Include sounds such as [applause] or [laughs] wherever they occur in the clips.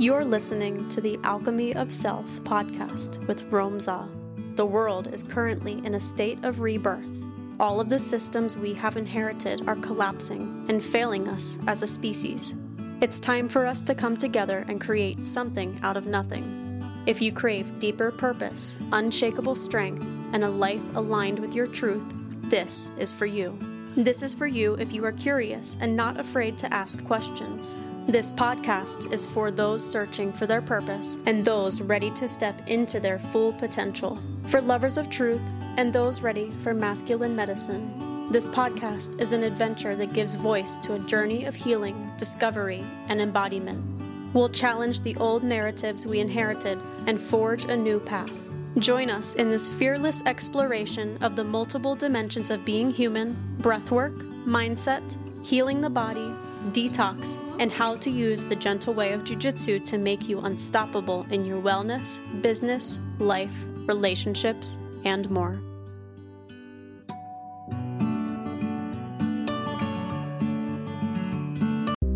You're listening to the Alchemy of Self podcast with Rome Za. The world is currently in a state of rebirth. All of the systems we have inherited are collapsing and failing us as a species. It's time for us to come together and create something out of nothing. If you crave deeper purpose, unshakable strength, and a life aligned with your truth, this is for you. This is for you if you are curious and not afraid to ask questions. This podcast is for those searching for their purpose and those ready to step into their full potential. For lovers of truth and those ready for masculine medicine. This podcast is an adventure that gives voice to a journey of healing, discovery, and embodiment. We'll challenge the old narratives we inherited and forge a new path. Join us in this fearless exploration of the multiple dimensions of being human, breathwork, mindset, healing the body, detox, and how to use the gentle way of jujitsu to make you unstoppable in your wellness, business, life, relationships, and more.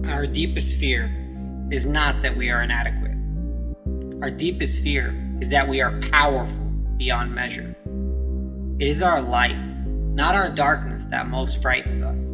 Our deepest fear is not that we are inadequate. Our deepest fear is that we are powerful beyond measure. It is our light, not our darkness, that most frightens us.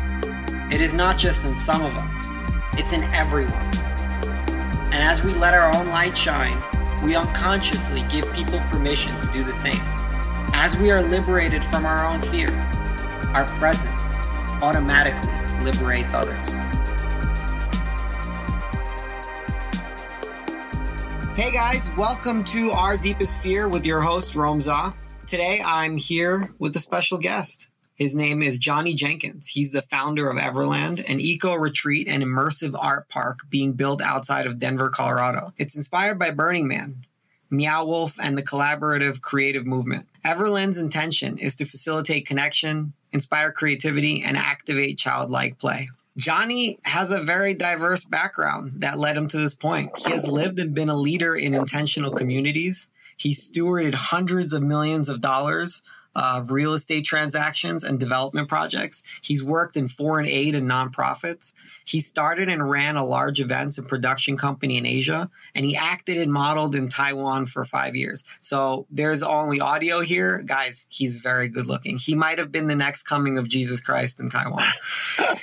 It is not just in some of us, it's in everyone. And as we let our own light shine, we unconsciously give people permission to do the same. As we are liberated from our own fear, our presence automatically liberates others. Hey guys, welcome to Our Deepest Fear with your host, Rome Za. Today I'm here with a special guest. His name is Johnny Jenkins. He's the founder of Everland, an eco retreat and immersive art park being built outside of Denver, Colorado. It's inspired by Burning Man, Meow Wolf, and the collaborative creative movement. Everland's intention is to facilitate connection, inspire creativity, and activate childlike play. Johnny has a very diverse background that led him to this point. He has lived and been a leader in intentional communities. He stewarded hundreds of millions of dollars of real estate transactions and development projects. He's worked in foreign aid and nonprofits. He started and ran a large events and production company in Asia, and he acted and modeled in Taiwan for five years. So there's only audio here. Guys, he's very good looking. He might have been the next coming of Jesus Christ in Taiwan. [laughs]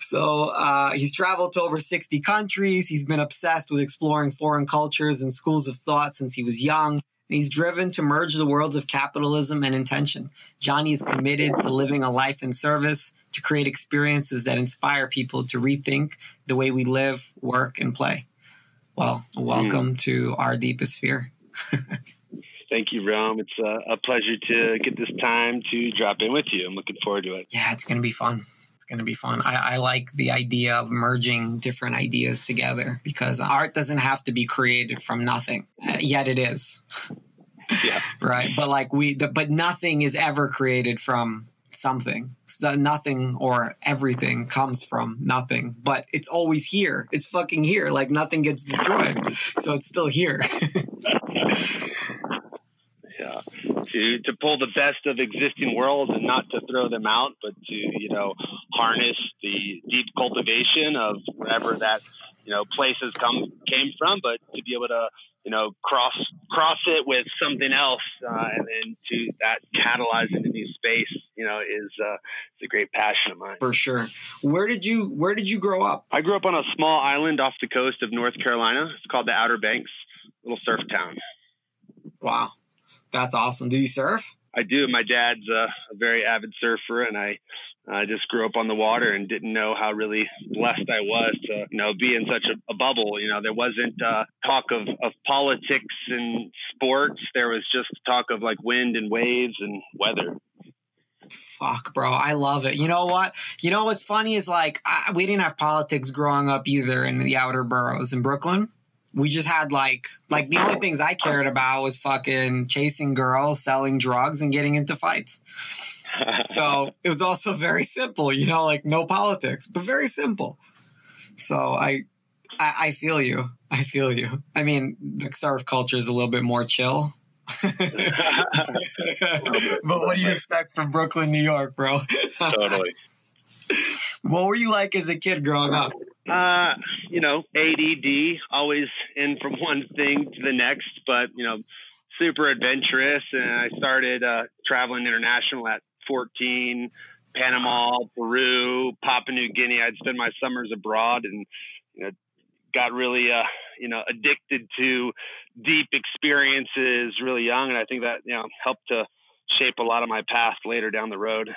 so uh, he's traveled to over 60 countries. He's been obsessed with exploring foreign cultures and schools of thought since he was young and he's driven to merge the worlds of capitalism and intention. Johnny is committed to living a life in service, to create experiences that inspire people to rethink the way we live, work, and play. Well, welcome mm. to our deepest fear. [laughs] Thank you, Rome. It's a, a pleasure to get this time to drop in with you. I'm looking forward to it. Yeah, it's going to be fun going to be fun. I, I, like the idea of merging different ideas together because art doesn't have to be created from nothing, uh, yet it is. [laughs] Yeah. right. But like we, the, but nothing is ever created from something. So nothing or everything comes from nothing, but it's always here. It's fucking here. Like nothing gets destroyed. So it's still here. [laughs] to to pull the best of existing worlds and not to throw them out, but to you know harness the deep cultivation of wherever that you know place has come came from, but to be able to you know cross cross it with something else, uh, and then to that catalyze into new space, you know, is uh, is a great passion of mine. For sure. Where did you Where did you grow up? I grew up on a small island off the coast of North Carolina. It's called the Outer Banks, little surf town. Wow. That's awesome. Do you surf? I do. My dad's a, a very avid surfer, and I I just grew up on the water and didn't know how really blessed I was to, you know, be in such a, a bubble. You know, there wasn't uh, talk of, of politics and sports. There was just talk of like wind and waves and weather. Fuck, bro. I love it. You know what? You know what's funny is like, I, we didn't have politics growing up either in the outer boroughs in Brooklyn. We just had like like the only things I cared about was fucking chasing girls, selling drugs, and getting into fights. [laughs] so it was also very simple, you know, like no politics, but very simple. So I, I, I feel you. I feel you. I mean, the surf culture is a little bit more chill. [laughs] but what do you expect from Brooklyn, New York, bro? [laughs] totally. What were you like as a kid growing up? Uh, you know, ADD, always in from [laughs] one thing to the next, but you know, super adventurous. And I started uh, traveling international at 14, Panama, Peru, Papua New Guinea. I'd spend my summers abroad and you know, got really, uh, you know, addicted to deep experiences really young. And I think that, you know, helped to shape a lot of my path later down the road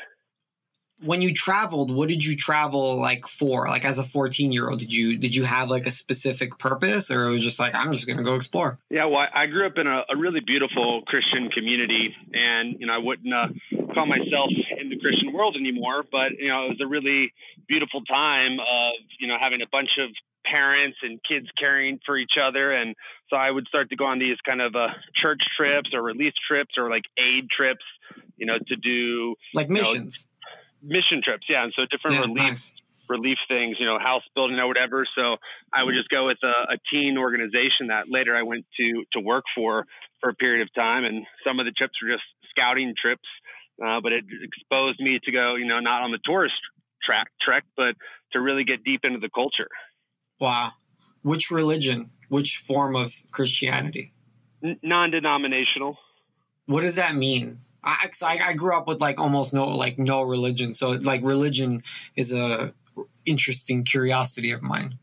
when you traveled what did you travel like for? Like as a 14 year old did you did you have like a specific purpose or it was just like i'm just gonna go explore yeah well i grew up in a, a really beautiful christian community and you know i wouldn't uh, call myself in the christian world anymore but you know it was a really beautiful time of you know having a bunch of parents and kids caring for each other and so i would start to go on these kind of uh, church trips or release trips or like aid trips you know to do like missions know, mission trips, yeah, and so different yeah, relief nice. relief things, you know, house building or whatever. So I would just go with a, a teen organization that later I went to to work for for a period of time, and some of the trips were just scouting trips, uh, but it exposed me to go, you know, not on the tourist track trek, but to really get deep into the culture. Wow, which religion, which form of Christianity? N- non-denominational. What does that mean? I, I grew up with like almost no like no religion, so like religion is a interesting curiosity of mine.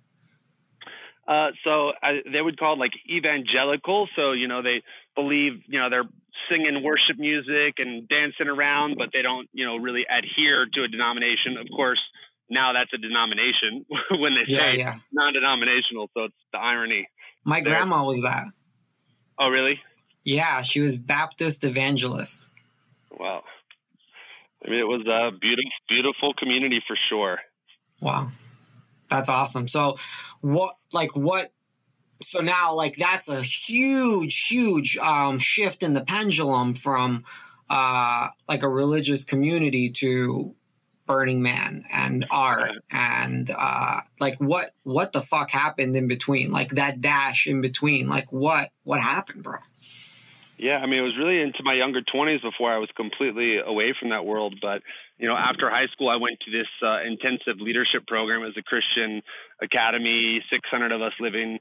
Uh, so I, they would call it like evangelical. So you know they believe you know they're singing worship music and dancing around, but they don't you know really adhere to a denomination. Of course, now that's a denomination [laughs] when they yeah, say yeah. non-denominational. So it's the irony. My there. grandma was that. Oh really? Yeah, she was Baptist evangelist. Wow. I mean, it was a beautiful, beautiful community for sure. Wow. That's awesome. So, what, like, what, so now, like, that's a huge, huge um, shift in the pendulum from, uh, like, a religious community to Burning Man and art and uh, like what what the fuck happened in between like that dash in between like what what happened bro yeah, I mean, it was really into my younger 20s before I was completely away from that world. But, you know, after high school, I went to this uh, intensive leadership program as a Christian academy, 600 of us living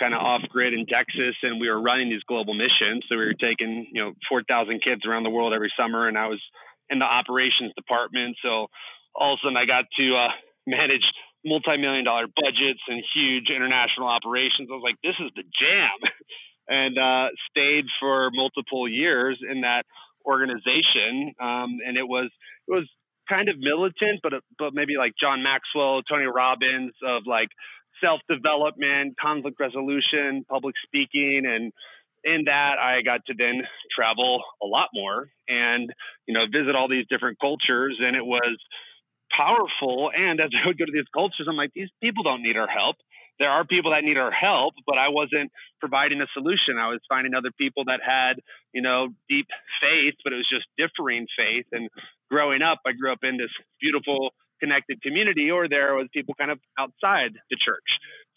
kind of off grid in Texas. And we were running these global missions. So we were taking, you know, 4,000 kids around the world every summer. And I was in the operations department. So all of a sudden I got to uh, manage multi million dollar budgets and huge international operations. I was like, this is the jam. [laughs] and uh, stayed for multiple years in that organization. Um, and it was it was kind of militant, but but maybe like John Maxwell, Tony Robbins of like self development, conflict resolution, public speaking, and in that I got to then travel a lot more and you know visit all these different cultures, and it was powerful. And as I would go to these cultures, I'm like, these people don't need our help there are people that need our help, but I wasn't providing a solution. I was finding other people that had, you know, deep faith, but it was just differing faith. And growing up, I grew up in this beautiful, connected community, or there was people kind of outside the church.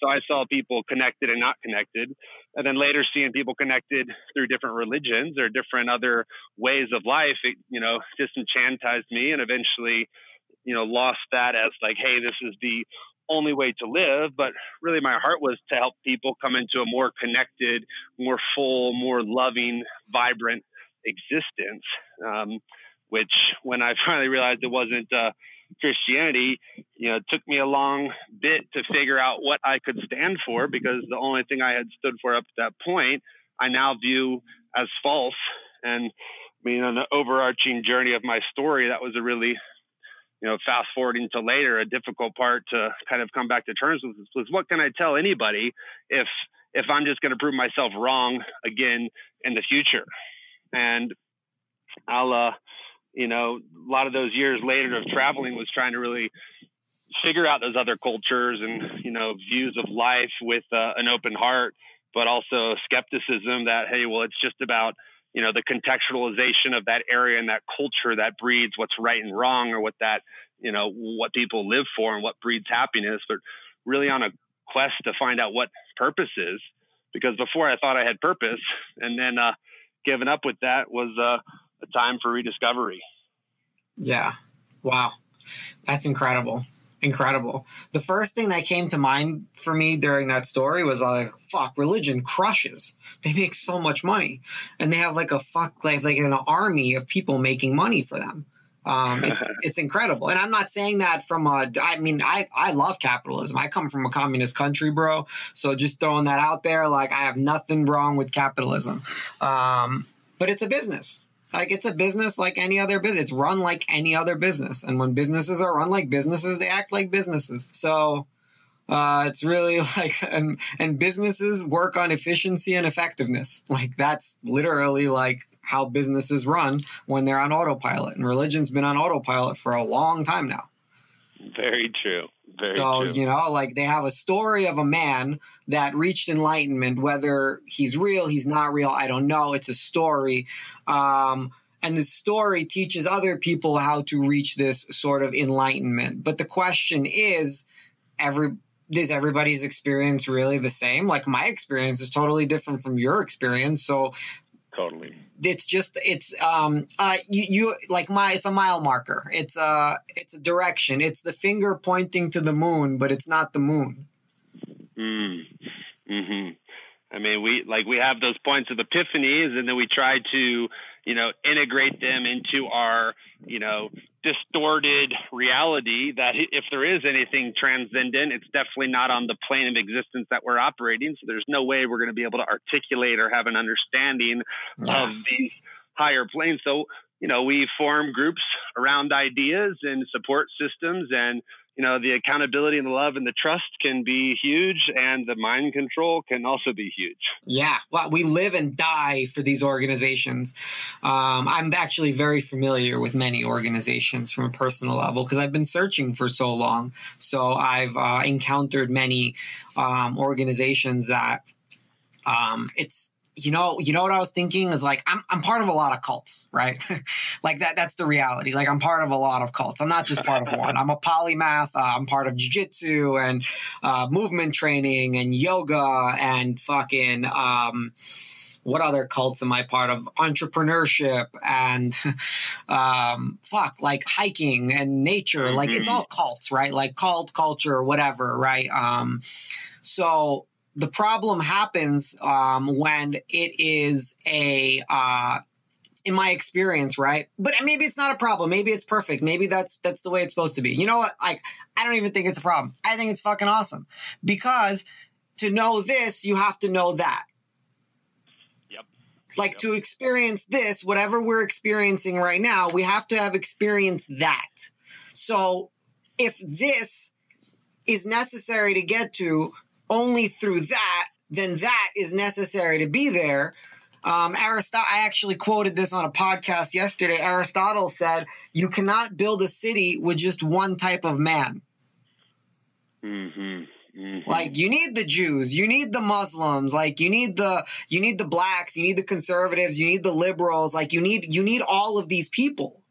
So I saw people connected and not connected. And then later seeing people connected through different religions or different other ways of life, it, you know, disenchantized me and eventually, you know, lost that as like, hey, this is the only way to live, but really my heart was to help people come into a more connected, more full, more loving, vibrant existence. Um, which, when I [laughs] finally realized it wasn't uh, Christianity, you know, it took me a long bit to figure out what I could stand for because the only thing I had stood for up to that point, I now view as false. And I mean, on the overarching journey of my story, that was a really you know, fast forwarding to later, a difficult part to kind of come back to terms with was what can I tell anybody if if I'm just going to prove myself wrong again in the future? And I'll, uh, you know, a lot of those years later of traveling was trying to really figure out those other cultures and you know views of life with uh, an open heart, but also skepticism that hey, well, it's just about you know the contextualization of that area and that culture that breeds what's right and wrong or what that you know what people live for and what breeds happiness, but really on a quest to find out what purpose is. Because before I thought I had purpose, and then uh, giving up with that was uh, a time for rediscovery. Yeah. Wow. That's incredible. Incredible. The first thing that came to mind for me during that story was like, fuck, religion crushes. They make so much money. And they have like a fuck, like, like an army of people making money for them. Um, it's, [laughs] it's incredible. And I'm not saying that from a, I mean, I, I love capitalism. I come from a communist country, bro. So just throwing that out there, like I have nothing wrong with capitalism. Um, but it's a business. Like it's a business like any other business. It's run like any other business. And when businesses are run like businesses, they act like businesses. So uh, it's really [laughs] like and and businesses work on efficiency and effectiveness. Like that's literally like how businesses run when they're on autopilot. And religion's been on autopilot for a long time now. Very true. Very so, true. you know, like they have a story of a man that reached enlightenment, whether he's real, he's not real, I don't know. It's a story. Um, and the story teaches other people how to reach this sort of enlightenment. But the question is, every is everybody's experience really the same? Like my experience is totally different from your experience. So totally. It's just it's um uh you, you like my it's a mile marker. It's a it's a direction. It's the finger pointing to the moon but it's not the moon. Mm. hmm i mean we like we have those points of epiphanies and then we try to you know integrate them into our you know distorted reality that if there is anything transcendent it's definitely not on the plane of existence that we're operating so there's no way we're going to be able to articulate or have an understanding yeah. of these higher planes so you know we form groups around ideas and support systems and you know the accountability and the love and the trust can be huge and the mind control can also be huge. Yeah. Well we live and die for these organizations. Um, i'm actually very familiar with many organizations from a personal level because i've been searching for so long. So i've uh, encountered many um, organizations that um, it's you know, you know what I was thinking is like I'm I'm part of a lot of cults, right? [laughs] like that that's the reality. Like I'm part of a lot of cults. I'm not just part of one. [laughs] I'm a polymath. Uh, I'm part of jiu-jitsu and uh, movement training and yoga and fucking um what other cults am I part of? Entrepreneurship and [laughs] um, fuck, like hiking and nature. Mm-hmm. Like it's mm-hmm. all cults, right? Like cult culture, whatever, right? Um, so the problem happens um, when it is a uh, in my experience, right? But maybe it's not a problem. Maybe it's perfect. Maybe that's that's the way it's supposed to be. You know what? Like I don't even think it's a problem. I think it's fucking awesome. Because to know this, you have to know that. Yep. Like yep. to experience this, whatever we're experiencing right now, we have to have experienced that. So if this is necessary to get to, only through that, then that is necessary to be there. Um, Aristotle, I actually quoted this on a podcast yesterday. Aristotle said, "You cannot build a city with just one type of man." Mm-hmm. Mm-hmm. Like you need the Jews, you need the Muslims, like you need the you need the blacks, you need the conservatives, you need the liberals, like you need you need all of these people.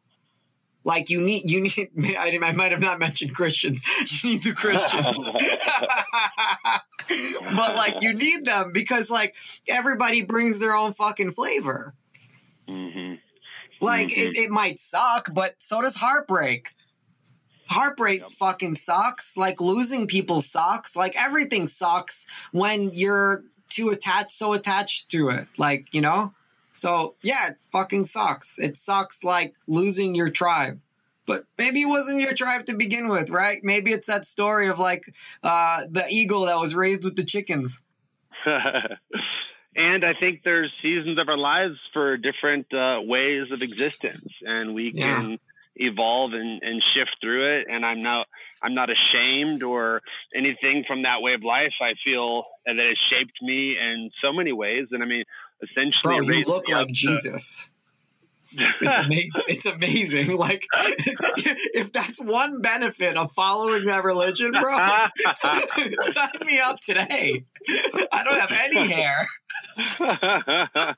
Like you need, you need. [laughs] I, I might have not mentioned Christians. [laughs] You need the Christians, [laughs] but like you need them because like everybody brings their own fucking flavor. Mm-hmm. Like mm-hmm. It, it might suck, but so does heartbreak. Heartbreak yep. fucking sucks. Like losing people sucks. Like everything sucks when you're too attached, so attached to it. Like you know. So yeah, it fucking sucks. It sucks like losing your tribe. But maybe it wasn't your tribe to begin with, right? Maybe it's that story of like uh, the eagle that was raised with the chickens. [laughs] and I think there's seasons of our lives for different uh, ways of existence, and we can yeah. evolve and, and shift through it. And I'm not I'm not ashamed or anything from that way of life. I feel that it has shaped me in so many ways. And I mean, essentially, Bro, you look like Jesus. [laughs] It's, ama- it's amazing. [laughs] Like, if that's one benefit of following that religion, bro, [laughs] sign me up today. I don't have any hair. I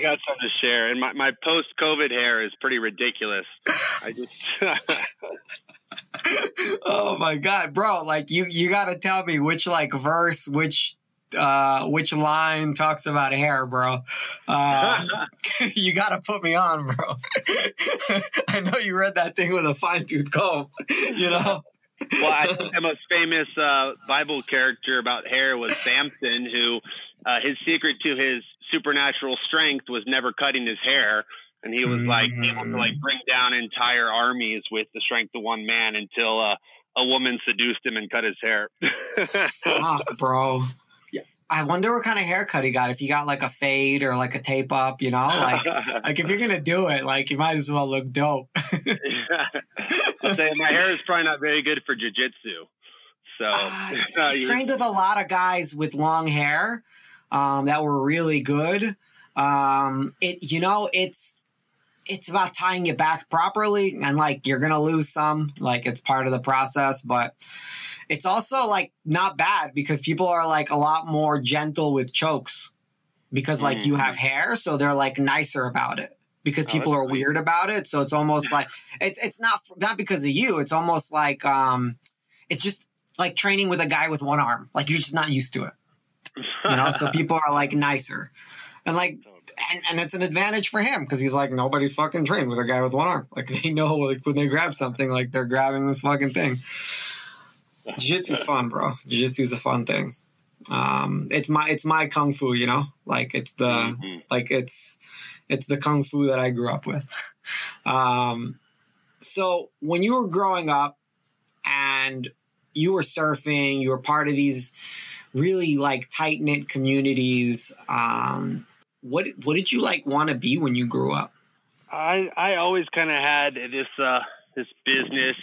got something to share, and my, my post COVID hair is pretty ridiculous. I just oh my god, bro! Like you, you got to tell me which like verse, which uh which line talks about hair, bro. Uh, [laughs] [laughs] you got to put me on, bro. [laughs] I know you read that thing with a fine tooth comb. You know. well, I think the most famous uh, Bible character about hair was Samson, who uh, his secret to his supernatural strength was never cutting his hair and he was like able to like bring down entire armies with the strength of one man until uh, a woman seduced him and cut his hair. Fuck, bro. I wonder what kind of haircut he got. If he got like a fade or like a tape up, you know, like [laughs] like if you're gonna do it, like you might as well look dope. [laughs] Say my hair is probably not very good for jujitsu. So [laughs] uh, I trained with a lot of guys with long hair um, that were really good. Um, it you know it's it's about tying it back properly and like you're gonna lose some like it's part of the process but it's also like not bad because people are like a lot more gentle with chokes because like mm. you have hair so they're like nicer about it because oh, people oh, are weird about it. So it's almost like it's it's not not because of you it's almost like um it's just like training with a guy with one arm like you're just not used to it. You know so [laughs] people are like nicer. And like and, and it's an advantage for him because he's like nobody's fucking trained with a guy with one arm. Like [laughs] they know like when they grab something, like they're grabbing this fucking thing. [laughs] Jiu-jitsu's fun, bro. Jiu-jitsu's a fun thing. Um, it's my it's my kung fu, you know. Like it's the mm-hmm. like it's it's the kung fu that I grew up with. [laughs] um, so when you were growing up and you were surfing, you were part of these really like tight knit communities. Um, what what did you like want to be when you grew up? I I always kind of had this uh, this business,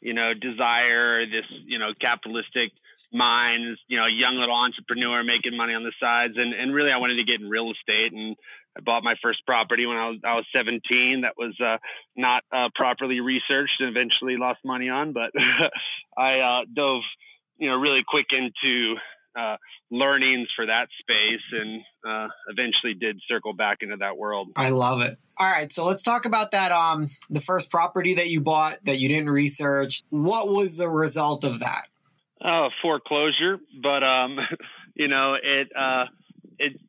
you know, desire, this you know capitalistic mind, you know, young little entrepreneur making money on the sides, and and really I wanted to get in real estate and. I bought my first property when I was I was 17. That was uh, not uh, properly researched, and eventually lost money on. But [laughs] I uh, dove, you know, really quick into uh, learnings for that space and uh, eventually did circle back into that world. I love it. All right, so let's talk about that. Um, the first property that you bought that you didn't research. What was the result of that? Oh, foreclosure. But um, [laughs] you know, it uh, it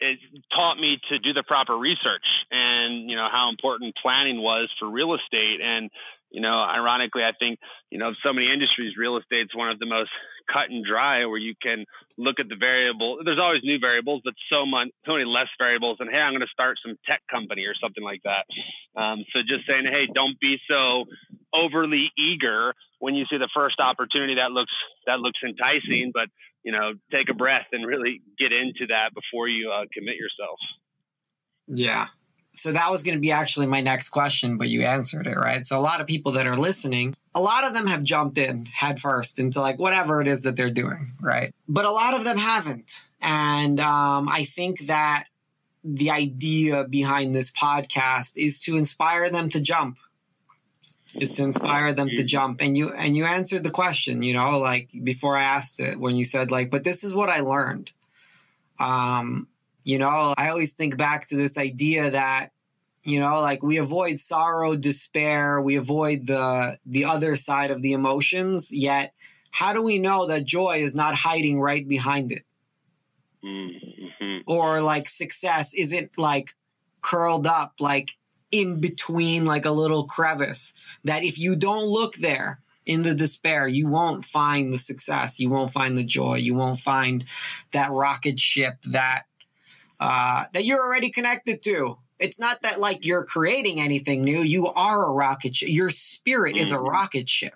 it taught me to do the proper research and you know how important planning was for real estate and you know ironically i think you know of so many industries real estate's one of the most cut and dry where you can look at the variable. There's always new variables, but so much, so many less variables. And hey, I'm going to start some tech company or something like that. Um, so just saying, hey, don't be so overly eager when you see the first opportunity that looks that looks enticing, but you know, take a breath and really get into that before you uh, commit yourself. Yeah, so that was going to be actually my next question, but you answered it, right? So a lot of people that are listening, a lot of them have jumped in headfirst into like whatever it is that they're doing, right? But a lot of them haven't. And um, I think that the idea behind this podcast is to inspire them to jump is to inspire them to jump and you and you answered the question you know like before i asked it when you said like but this is what i learned um you know, I always think back to this idea that you know like we avoid sorrow despair we avoid the the other side of the emotions yet how do we know that joy is not hiding right behind it mm-hmm. or like success isn't like curled up like in between like a little crevice that if you don't look there in the despair you won't find the success you won't find the joy you won't find that rocket ship that uh, that you're already connected to. It's not that like you're creating anything new. You are a rocket ship. Your spirit mm-hmm. is a mm-hmm. rocket ship.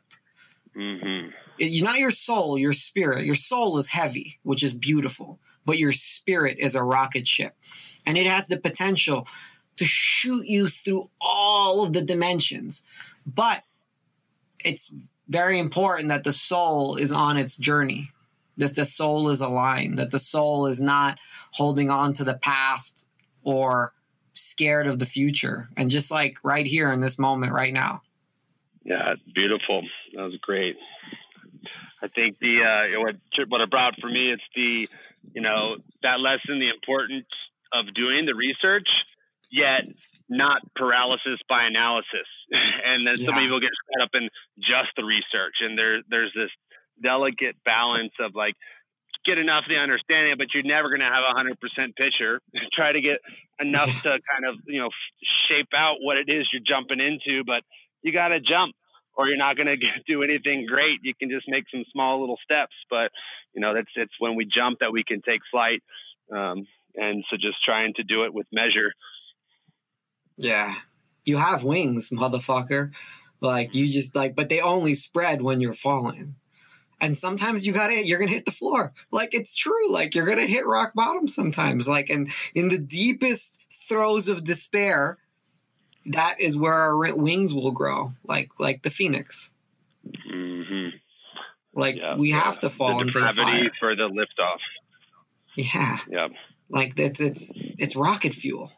Mm-hmm. It, not your soul, your spirit. Your soul is heavy, which is beautiful, but your spirit is a rocket ship. And it has the potential to shoot you through all of the dimensions. But it's very important that the soul is on its journey that the soul is aligned, that the soul is not holding on to the past or scared of the future and just like right here in this moment right now. Yeah, beautiful. That was great. I think the uh, what what it brought for me it's the you know that lesson the importance of doing the research yet not paralysis by analysis [laughs] and then yeah. some people get caught up in just the research and there there's this delicate balance of like get enough of the understanding but you're never going to have a 100% picture [laughs] try to get enough to kind of you know shape out what it is you're jumping into but you got to jump or you're not going [laughs] to do anything great. You can just make some small little steps, but you know that's it's when we jump that we can take flight. Um, and so just trying to do it with measure. Yeah, you have wings, motherfucker. Like you just like, but they only spread when you're falling. And sometimes you gotta, you're gonna hit the floor. Like it's true. Like you're gonna hit rock bottom sometimes. Like, and in the deepest throes of despair, that is where our wings will grow, like like the phoenix. Mm-hmm. Like yeah, we yeah. have to fall the into the fire for the liftoff. Yeah. Yeah. Like it's it's it's rocket fuel.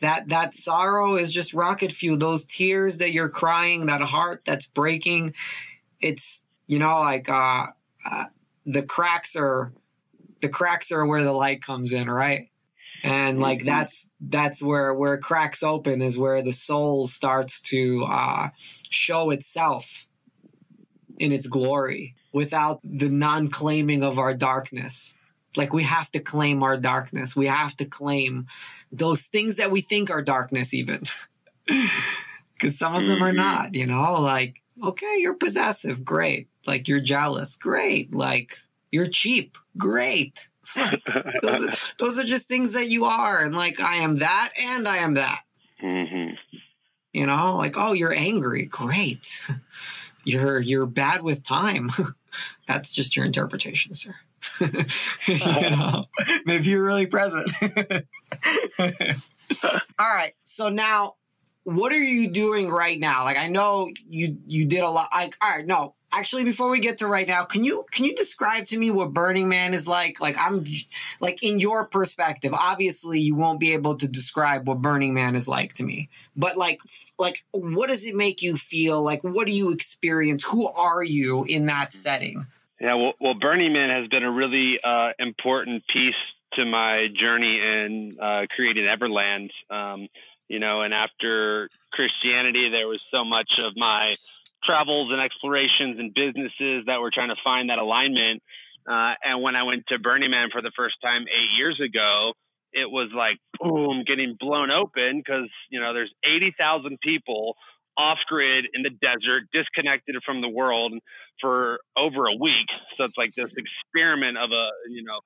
That that sorrow is just rocket fuel. Those tears that you're crying, that heart that's breaking, it's you know like uh, uh the cracks are the cracks are where the light comes in, right? and like mm-hmm. that's that's where where it cracks open is where the soul starts to uh, show itself in its glory without the non-claiming of our darkness like we have to claim our darkness we have to claim those things that we think are darkness even [laughs] because some of them are mm-hmm. not you know like okay you're possessive great like you're jealous great like you're cheap great [laughs] those, are, those are just things that you are. And like, I am that and I am that. Mm-hmm. You know, like, oh, you're angry. Great. [laughs] You're you're bad with time. [laughs] That's just your interpretation, sir. you know, maybe you're really present. All right. So now what are you doing right now? Like I know you you did a lot like all right, no actually before we get to right now can you can you describe to me what burning man is like? Like i'm like in your perspective obviously you won't be able to describe what burning man is like to me but like like what does it make you feel? Like what do you experience? Who are you in that setting? Yeah well, well burning man has been a really uh, important piece to my journey in uh, creating everland um, you know and after christianity there was so much of my travels and explorations and businesses that were trying to find that alignment. Uh, and when I went to Burning Man for the first time eight years ago, it was like boom, getting blown open because you know there's eighty thousand people off grid in the desert, disconnected from the world for over a week. So it's like this experiment of a you know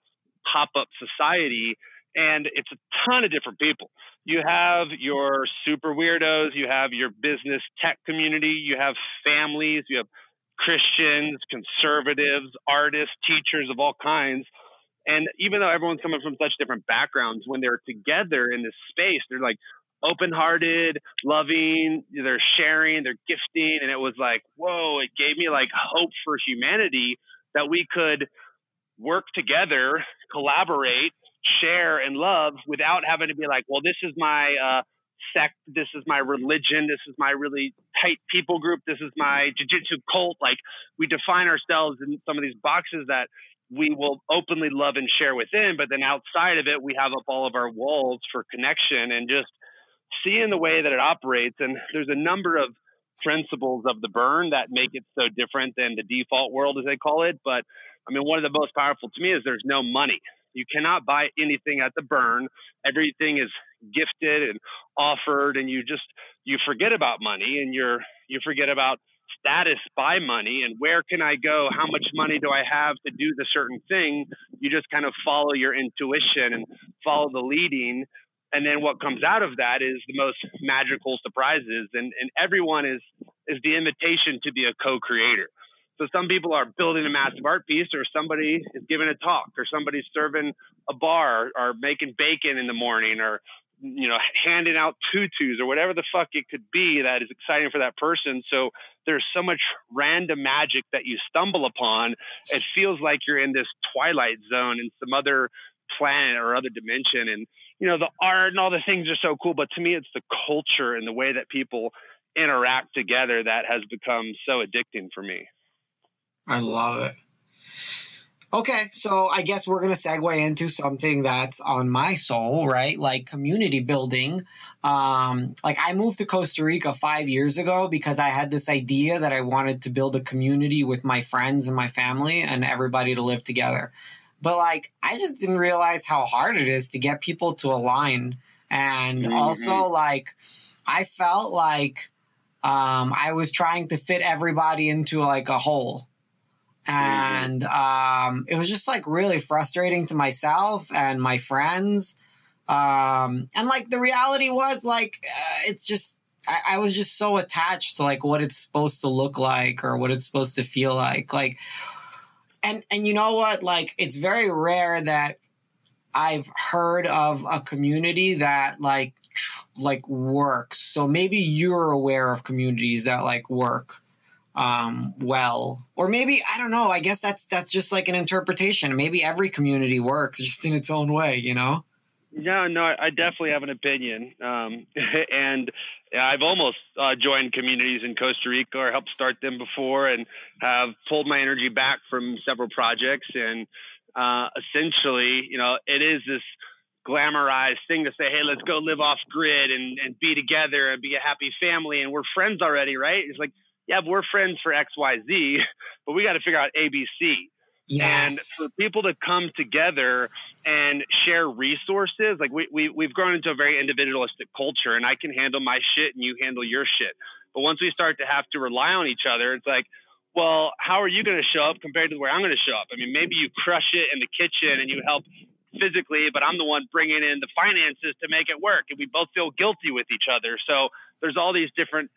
pop up society and it's a ton of different people. You have your super weirdos, you have your business tech community, you have families, you have Christians, conservatives, artists, teachers of all kinds. And even though everyone's coming from such different backgrounds, when they're together in this space, they're like open hearted, loving, they're sharing, they're gifting. And it was like, whoa, it gave me like hope for humanity that we could work together, collaborate, share and love without having to be like, well, this is my uh, sect, this is my religion, this is my really tight people group, this is my jiu-jitsu cult. Like we define ourselves in some of these boxes that we will openly love and share within, but then outside of it, we have up all of our walls for connection and just seeing the way that it operates. And there's a number of principles of the burn that make it so different than the default world, as they call it. But I mean, one of the most powerful to me is there's no money. You cannot buy anything at the burn. Everything is gifted and offered, and you just you forget about money and you're you forget about status by money and where can I go? How much money do I have to do the certain thing? You just kind of follow your intuition and follow the leading. And then what comes out of that is the most magical surprises. And, and everyone is, is the invitation to be a co creator. So some people are building a massive art piece, or somebody is giving a talk, or somebody's serving a bar, or making bacon in the morning, or you know handing out tutus, or whatever the fuck it could be that is exciting for that person. So there's so much random magic that you stumble upon. It feels like you're in this twilight zone in some other planet or other dimension, and you know the art and all the things are so cool but to me it's the culture and the way that people interact together that has become so addicting for me i love it Okay, so I guess we're going to segue into something that's on my soul, right? Like community building. Um, like I moved to Costa Rica five years ago because I had this idea that I wanted to build a community with my friends and my family and everybody to live together. But like, I just didn't realize how hard it is to get people to align. And mm-hmm. also, like, I felt like um, I was trying to fit everybody into like a hole and um, it was just like really frustrating to myself and my friends. Um, and like the reality was like uh, it's just I, was just so attached to like what it's supposed to look like or what it's supposed to feel like. Like and and you know what? Like it's very rare that i've heard of a community that like tr- like works. So maybe you're aware of communities that like work um, well, or maybe I don't know. I guess that's that's just like an interpretation. Maybe every community works just in its own way, you know. Yeah, no, I definitely have an opinion, um, [laughs] and I've almost uh, joined communities in Costa Rica or helped start them before, and have pulled my energy back from several projects. And uh, essentially, you know, it is this glamorized thing to say, hey, let's go live off grid and, and be together and be a happy family, and we're friends already, right? It's like yeah, we're friends for X, Y, Z, but we got to figure out ABC. Yes. And for people to come together and share resources, like we, we, we've grown into a very individualistic culture, and I can handle my shit and you handle your shit. But once we start to have to rely on each other, it's like, well, how are you going to show up compared to where I'm going to show up? I mean, maybe you crush it in the kitchen and you help physically, but I'm the one bringing in the finances to make it work. And we both feel guilty with each other. So there's all these different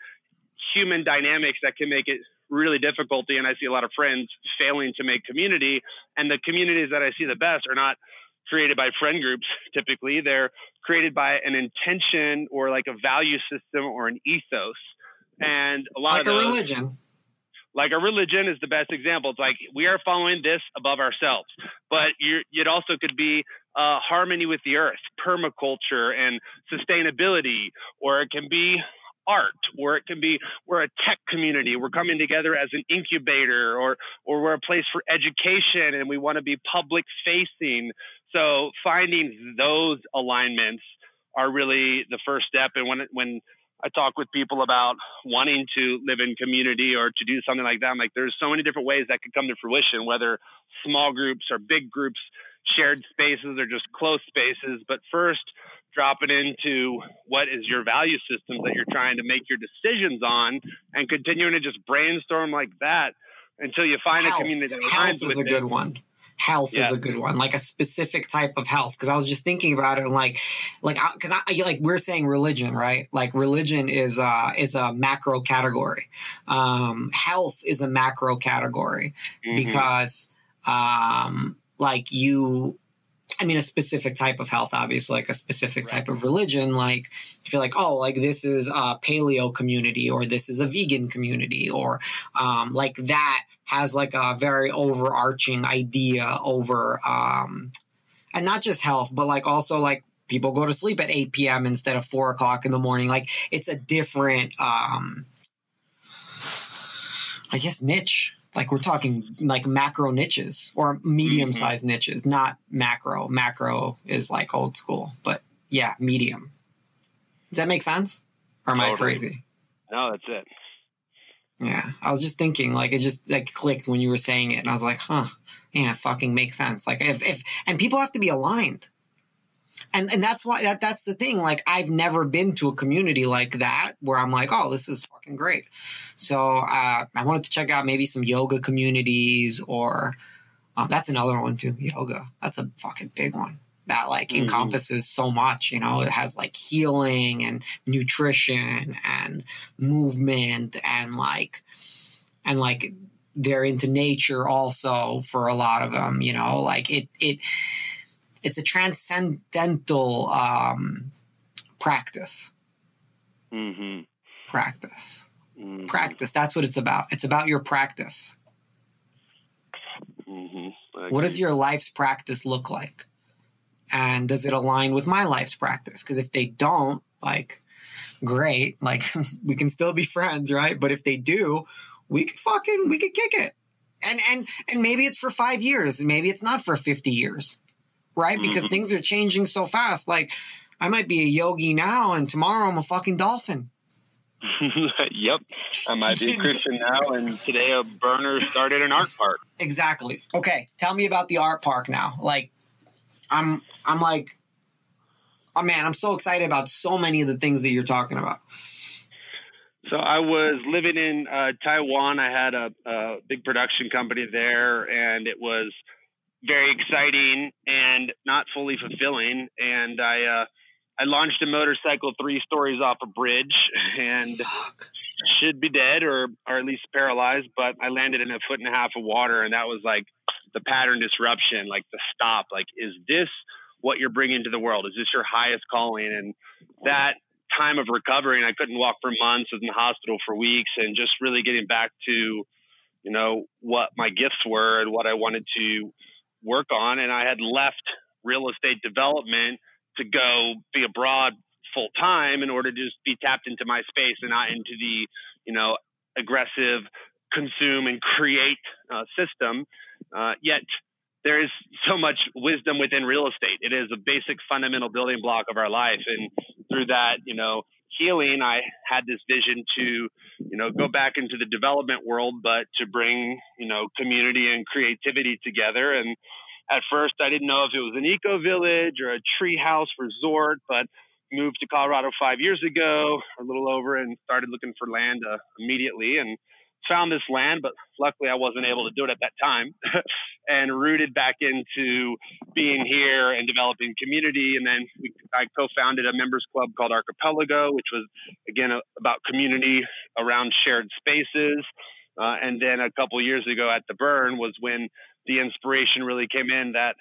human dynamics that can make it really difficult. And I see a lot of friends failing to make community. And the communities that I see the best are not created by friend groups [laughs] typically, they're created by an intention or like a value system or an ethos. And a lot like of those, a religion. Like a religion is the best example. It's like we are following this above ourselves, but it also could be uh, harmony with the earth, permaculture, and sustainability, or it can be art, or it can be we're a tech community. We're coming together as an incubator, or or we're a place for education, and we want to be public facing. So finding those alignments are really the first step. And when when I talk with people about wanting to live in community or to do something like that, I'm like, there's so many different ways that could come to fruition, whether small groups or big groups, shared spaces or just close spaces. But first, drop it into what is your value systems that you're trying to make your decisions on and continuing to just brainstorm like that until you find health. a community that health is a good one health yeah. is a good one like a specific type of health because i was just thinking about it and like like because I, I, like we're saying religion right like religion is uh is a macro category um health is a macro category mm-hmm. because um like you I mean, a specific type of health, obviously, like a specific right. type of religion. Like, if you're like, oh, like this is a paleo community or this is a vegan community or um, like that has like a very overarching idea over, um, and not just health, but like also like people go to sleep at 8 p.m. instead of 4 o'clock in the morning. Like, it's a different, um, I guess, niche like we're talking like macro niches or medium mm-hmm. sized mm-hmm. niches, not macro. Macro is like old school, but yeah, medium. Does that make sense? Or am. I crazy? No, that's it. Yeah, I was just thinking, like it just like clicked when you were saying it, and I was like, huh, yeah, fucking makes sense. Like if if and people have to be aligned and and that's why that that's the thing like i've never been to a community like that where i'm like oh this is fucking great. So uh, i wanted to check out maybe some yoga communities or um, that's another one too yoga. That's a fucking big one that like mm-hmm. encompasses so much you know? It has like healing and nutrition and movement and like and like they're into nature also for a lot of them you know? Like it it it's a transcendental um, practice. Mm-hmm. Practice. Mm-hmm. Practice. That's what it's about. It's about your practice. Mm-hmm. What does your life's practice look like? and does it align with my life's practice? Because if they don't, like, great, like [laughs] we can still be friends, right? But if they do, we could fucking we could kick it. And and and maybe it's for five years, maybe it's not for fifty years, right? Because mm-hmm. things are changing so fast. Like I might be a yogi now, and tomorrow I'm a fucking dolphin. [laughs] yep. I might be a Christian now, and today a burner started an art park. [laughs] Exactly. Okay, tell me about the art park now. Like, I'm, I'm like, oh man, I'm so excited about so many of the things that you're talking about. So I was living in uh, Taiwan. I had a, a big production company there, and it was very exciting and not fully fulfilling. And I uh, I launched a motorcycle three stories off a bridge and Fuck. should be dead or or at least paralyzed. But I landed in a foot and a half of water, and that was like the pattern disruption, like the stop. Like, is this what you're bringing to the world? Is this your highest calling? And that time of recovering, I couldn't walk for months. was in the hospital for weeks, and just really getting back to, you know, what my gifts were and what I wanted to work on. And I had left real estate development to go be abroad full time in order to just be tapped into my space and not into the you know aggressive consume and create uh, system. Uh, yet there is so much wisdom within real estate. It is a basic fundamental building block of our life, and through that, you know, healing, I had this vision to, you know, go back into the development world, but to bring, you know, community and creativity together. And at first I didn't know if it was an eco village or a treehouse resort, but moved to Colorado five years ago, a little over, and started looking for land uh, immediately. And found this land, but luckily I wasn't able to do it at that time [laughs] and rooted back into being here and developing community. And then we, I co-founded a members club called Archipelago, which was again a, about community around shared spaces. Uh, and then a couple years ago at the Burn was when the inspiration really came in that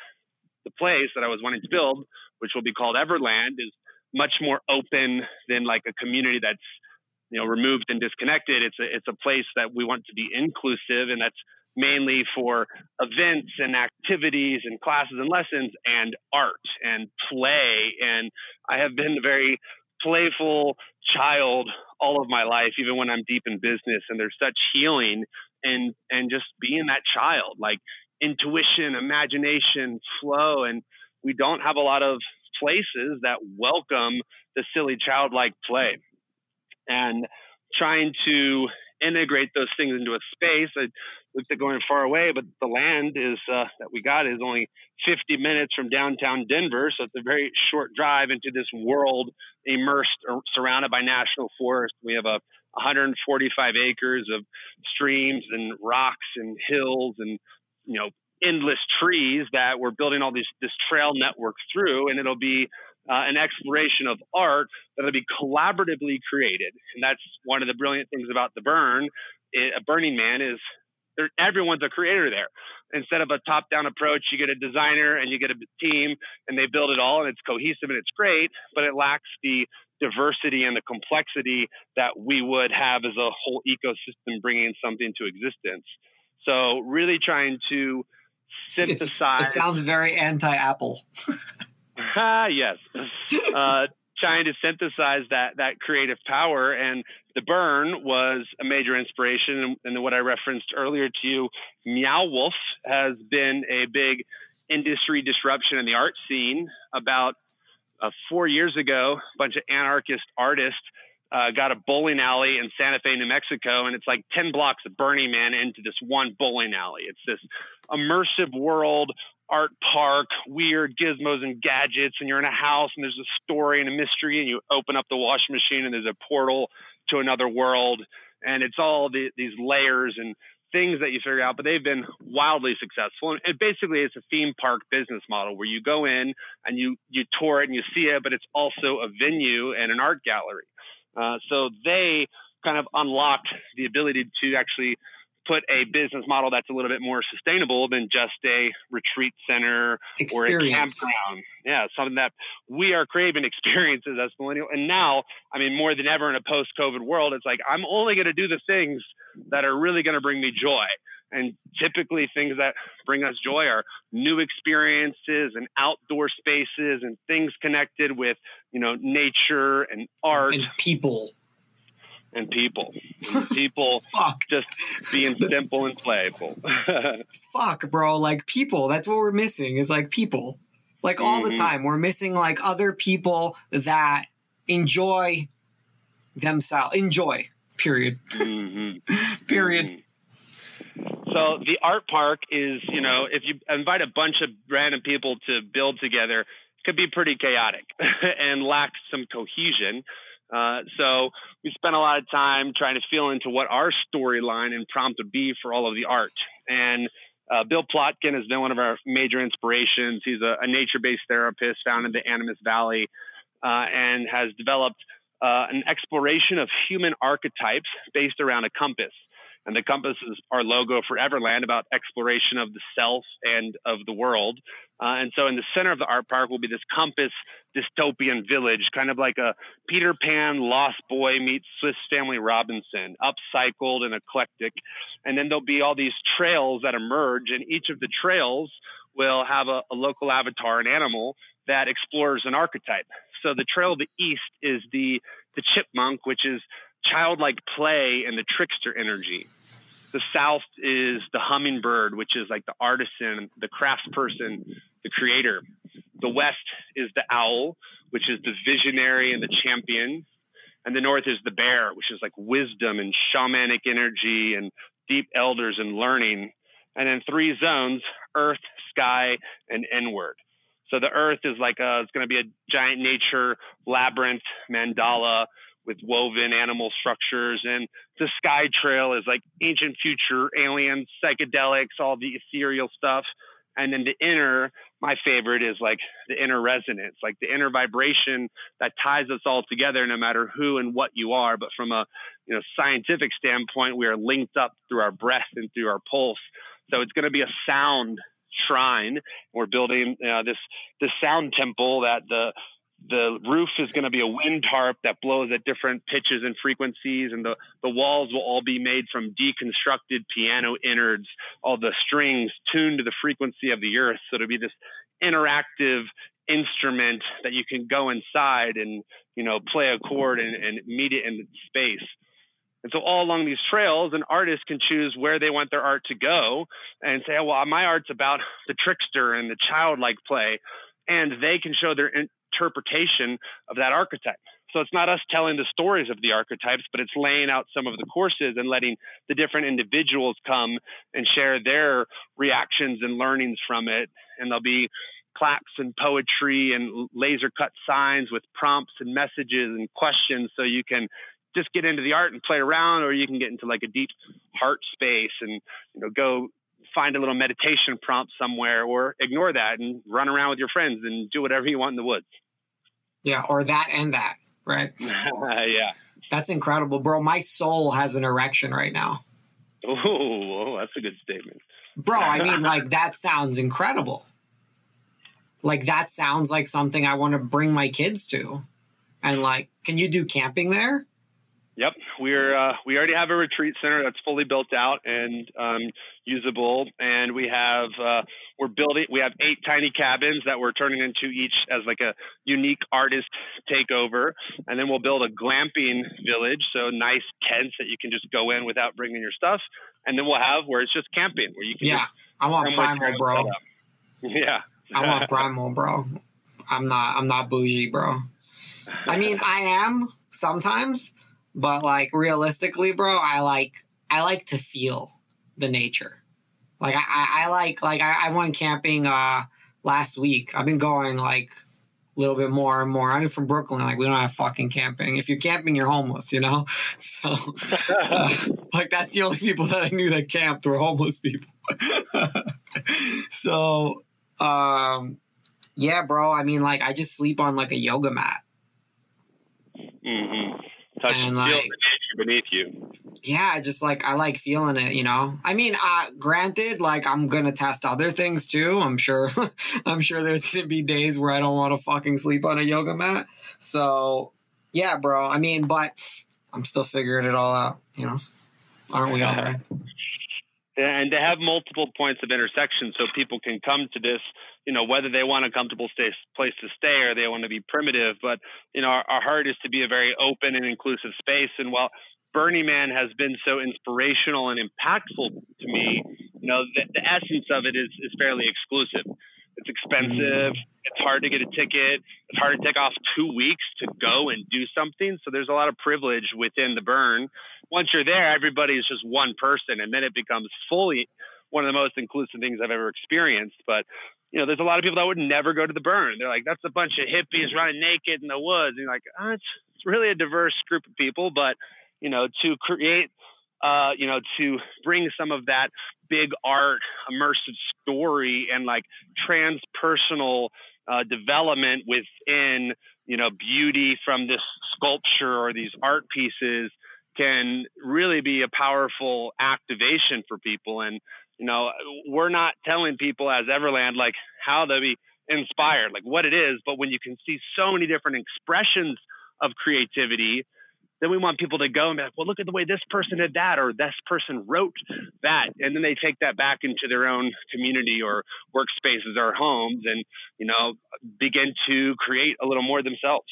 the place that I was wanting to build, which will be called Everland, is much more open than like a community that's you know removed and disconnected. It's a it's a place that we want to be inclusive, and that's mainly for events and activities and classes and lessons and art and play. And I have been a very playful child all of my life, even when I'm deep in business. And there's such healing and and just being that child. Like intuition, imagination, flow. And we don't have a lot of places that welcome the silly childlike play. And trying to integrate those things into a space. I looked at going far away, but the land is uh, that we got is only 50 minutes from downtown Denver, so it's a very short drive into this world immersed or surrounded by national forest. We have a 145 acres of streams and rocks and hills and you know endless trees that we're building all these this trail network through, and it'll be uh, an exploration of art that'll be collaboratively created. And that's one of the brilliant things about the Burn, it, a Burning Man is everyone's a creator there. Instead of a top-down approach, you get a designer and you get a team, and they build it all, and it's cohesive and it's great, but it lacks the diversity and the complexity that we would have as a whole ecosystem bringing something to existence. So really trying to synthesize. It's, it sounds very anti-Apple. [laughs] ah, [laughs] yes. Uh, trying to synthesize that that creative power, and the burn was a major inspiration. And, what I referenced earlier to you, Meow Wolf has been a big industry disruption in the art scene. About uh, four years ago, a bunch of anarchist artists uh, got a bowling alley in Santa Fe, New Mexico, and it's like 10 blocks of Burning Man into this one bowling alley. It's this immersive world, art park, weird gizmos and gadgets, and you're in a house and there's a story and a mystery, and you open up the washing machine and there's a portal to another world, and it's all the, these layers and things that you figure out, but they've been wildly successful. And it basically it's a theme park business model where you go in and you you tour it and you see it, but it's also a venue and an art gallery. Uh, so they kind of unlocked the ability to actually put a business model that's a little bit more sustainable than just a retreat center Experience. or a campground. Yeah, something that we are craving [laughs] experiences as millennial. And now, I mean, more than ever in a post-COVID world, it's like I'm only going to do the things that are really going to bring me joy. And typically, things that bring us joy are new experiences and outdoor spaces and things connected with, you know, nature and art and people. And people, and [laughs] people, fuck, just being simple and playful. [laughs] fuck, bro, like people. That's what we're missing. Is like people, like all mm-hmm. the time. We're missing like other people that enjoy themselves. Enjoy. Period. Mm-hmm. [laughs] period. Mm-hmm. So the art park is, you know, if you invite a bunch of random people to build together, it could be pretty chaotic and lack some cohesion. Uh, so we spent a lot of time trying to feel into what our storyline and prompt would be for all of the art. And uh, Bill Plotkin has been one of our major inspirations. He's a, a nature-based therapist found in the Animas Valley uh, and has developed uh, an exploration of human archetypes based around a compass. And the compass is our logo for Everland about exploration of the self and of the world. Uh, and so in the center of the art park will be this compass dystopian village, kind of like a Peter Pan Lost Boy meets Swiss Family Robinson, upcycled and eclectic. And then there'll be all these trails that emerge, and each of the trails will have a, a local avatar, an animal that explores an archetype. So the trail of the east is the the chipmunk, which is childlike play and the trickster energy. The south is the hummingbird, which is like the artisan, the craftsperson, the creator. The west is the owl, which is the visionary and the champion. And the north is the bear, which is like wisdom and shamanic energy and deep elders and learning. And then three zones earth, sky, and inward. So the earth is like a, it's going to be a giant nature labyrinth mandala with woven animal structures. And the sky trail is like ancient future, aliens, psychedelics, all the ethereal stuff. And then the inner, my favorite is like the inner resonance, like the inner vibration that ties us all together, no matter who and what you are. But from a you know scientific standpoint, we are linked up through our breath and through our pulse. So it's going to be a sound shrine. We're building uh, this this sound temple that the the roof is going to be a wind tarp that blows at different pitches and frequencies, and the, the walls will all be made from deconstructed piano innards, all the strings tuned to the frequency of the earth. So it'll be this interactive instrument that you can go inside and you know play a chord and, and meet it in space. And so all along these trails, an artist can choose where they want their art to go and say, well, my art's about the trickster and the childlike play. And they can show their interpretation of that archetype. So it's not us telling the stories of the archetypes, but it's laying out some of the courses and letting the different individuals come and share their reactions and learnings from it. And there'll be plaques and poetry and laser cut signs with prompts and messages and questions so you can just get into the art and play around, or you can get into like a deep heart space and you know go find a little meditation prompt somewhere, or ignore that and run around with your friends and do whatever you want in the woods. Yeah, or that and that, right? [laughs] yeah, that's incredible, bro. My soul has an erection right now. Oh, that's a good statement, bro. I mean, [laughs] like that sounds incredible. Like that sounds like something I want to bring my kids to. And like, can you do camping there? Yep, we're uh, we already have a retreat center that's fully built out and um, usable, and we have uh, we're building. We have eight tiny cabins that we're turning into each as like a unique artist takeover, and then we'll build a glamping village, so nice tents that you can just go in without bringing your stuff, and then we'll have where it's just camping where you can. Yeah, I want primal, bro. [laughs] Yeah, I want primal, bro. I'm not. I'm not bougie, bro. I mean, I am sometimes but like realistically, bro, I like I like to feel the nature. Like I, I like like I, I went camping uh last week. I've been going like a little bit more and more. I'm from Brooklyn. Like we don't have fucking camping. If you're camping, you're homeless. You know. [laughs] So uh, [laughs] like that's the only people that I knew that camped were homeless people. [laughs] so um yeah, bro. I mean, like I just sleep on like a yoga mat. Mm-hmm touch and like, the nature beneath you. Yeah, just like I like feeling it, you know. I mean, uh, granted, like I'm gonna test other things too. I'm sure, [laughs] I'm sure there's gonna be days where I don't want to fucking sleep on a yoga mat. So, yeah, bro. I mean, but I'm still figuring it all out, you know. Aren't we all [laughs] right? and to have multiple points of intersection so people can come to this you know whether they want a comfortable stay, place to stay or they want to be primitive but you know our, our heart is to be a very open and inclusive space. And while burning man has been so inspirational and impactful to me you know the, the essence of it is, is fairly exclusive. It's expensive mm-hmm. it's hard to get a ticket it's hard to take off two weeks to go and do something. So there's a lot of privilege within the burn. Once you're there, everybody is just one person, and then it becomes fully one of the most inclusive things I've ever experienced. But you know, there's a lot of people that would never go to the burn. They're like, that's a bunch of hippies running naked in the woods. And you're like, oh, it's, it's really a diverse group of people. But, you know, to create, uh, you know, to bring some of that big art, immersive story, and like transpersonal uh, development within, you know, beauty from this sculpture or these art pieces can really be a powerful activation for people. And, you know, we're not telling people as Everland, like how to be inspired, like what it is, but when you can see so many different expressions of creativity, then we want people to go and be like, well, look at the way this person did that, or this person wrote that. And then they take that back into their own community or workspaces or homes and, you know, begin to create a little more themselves.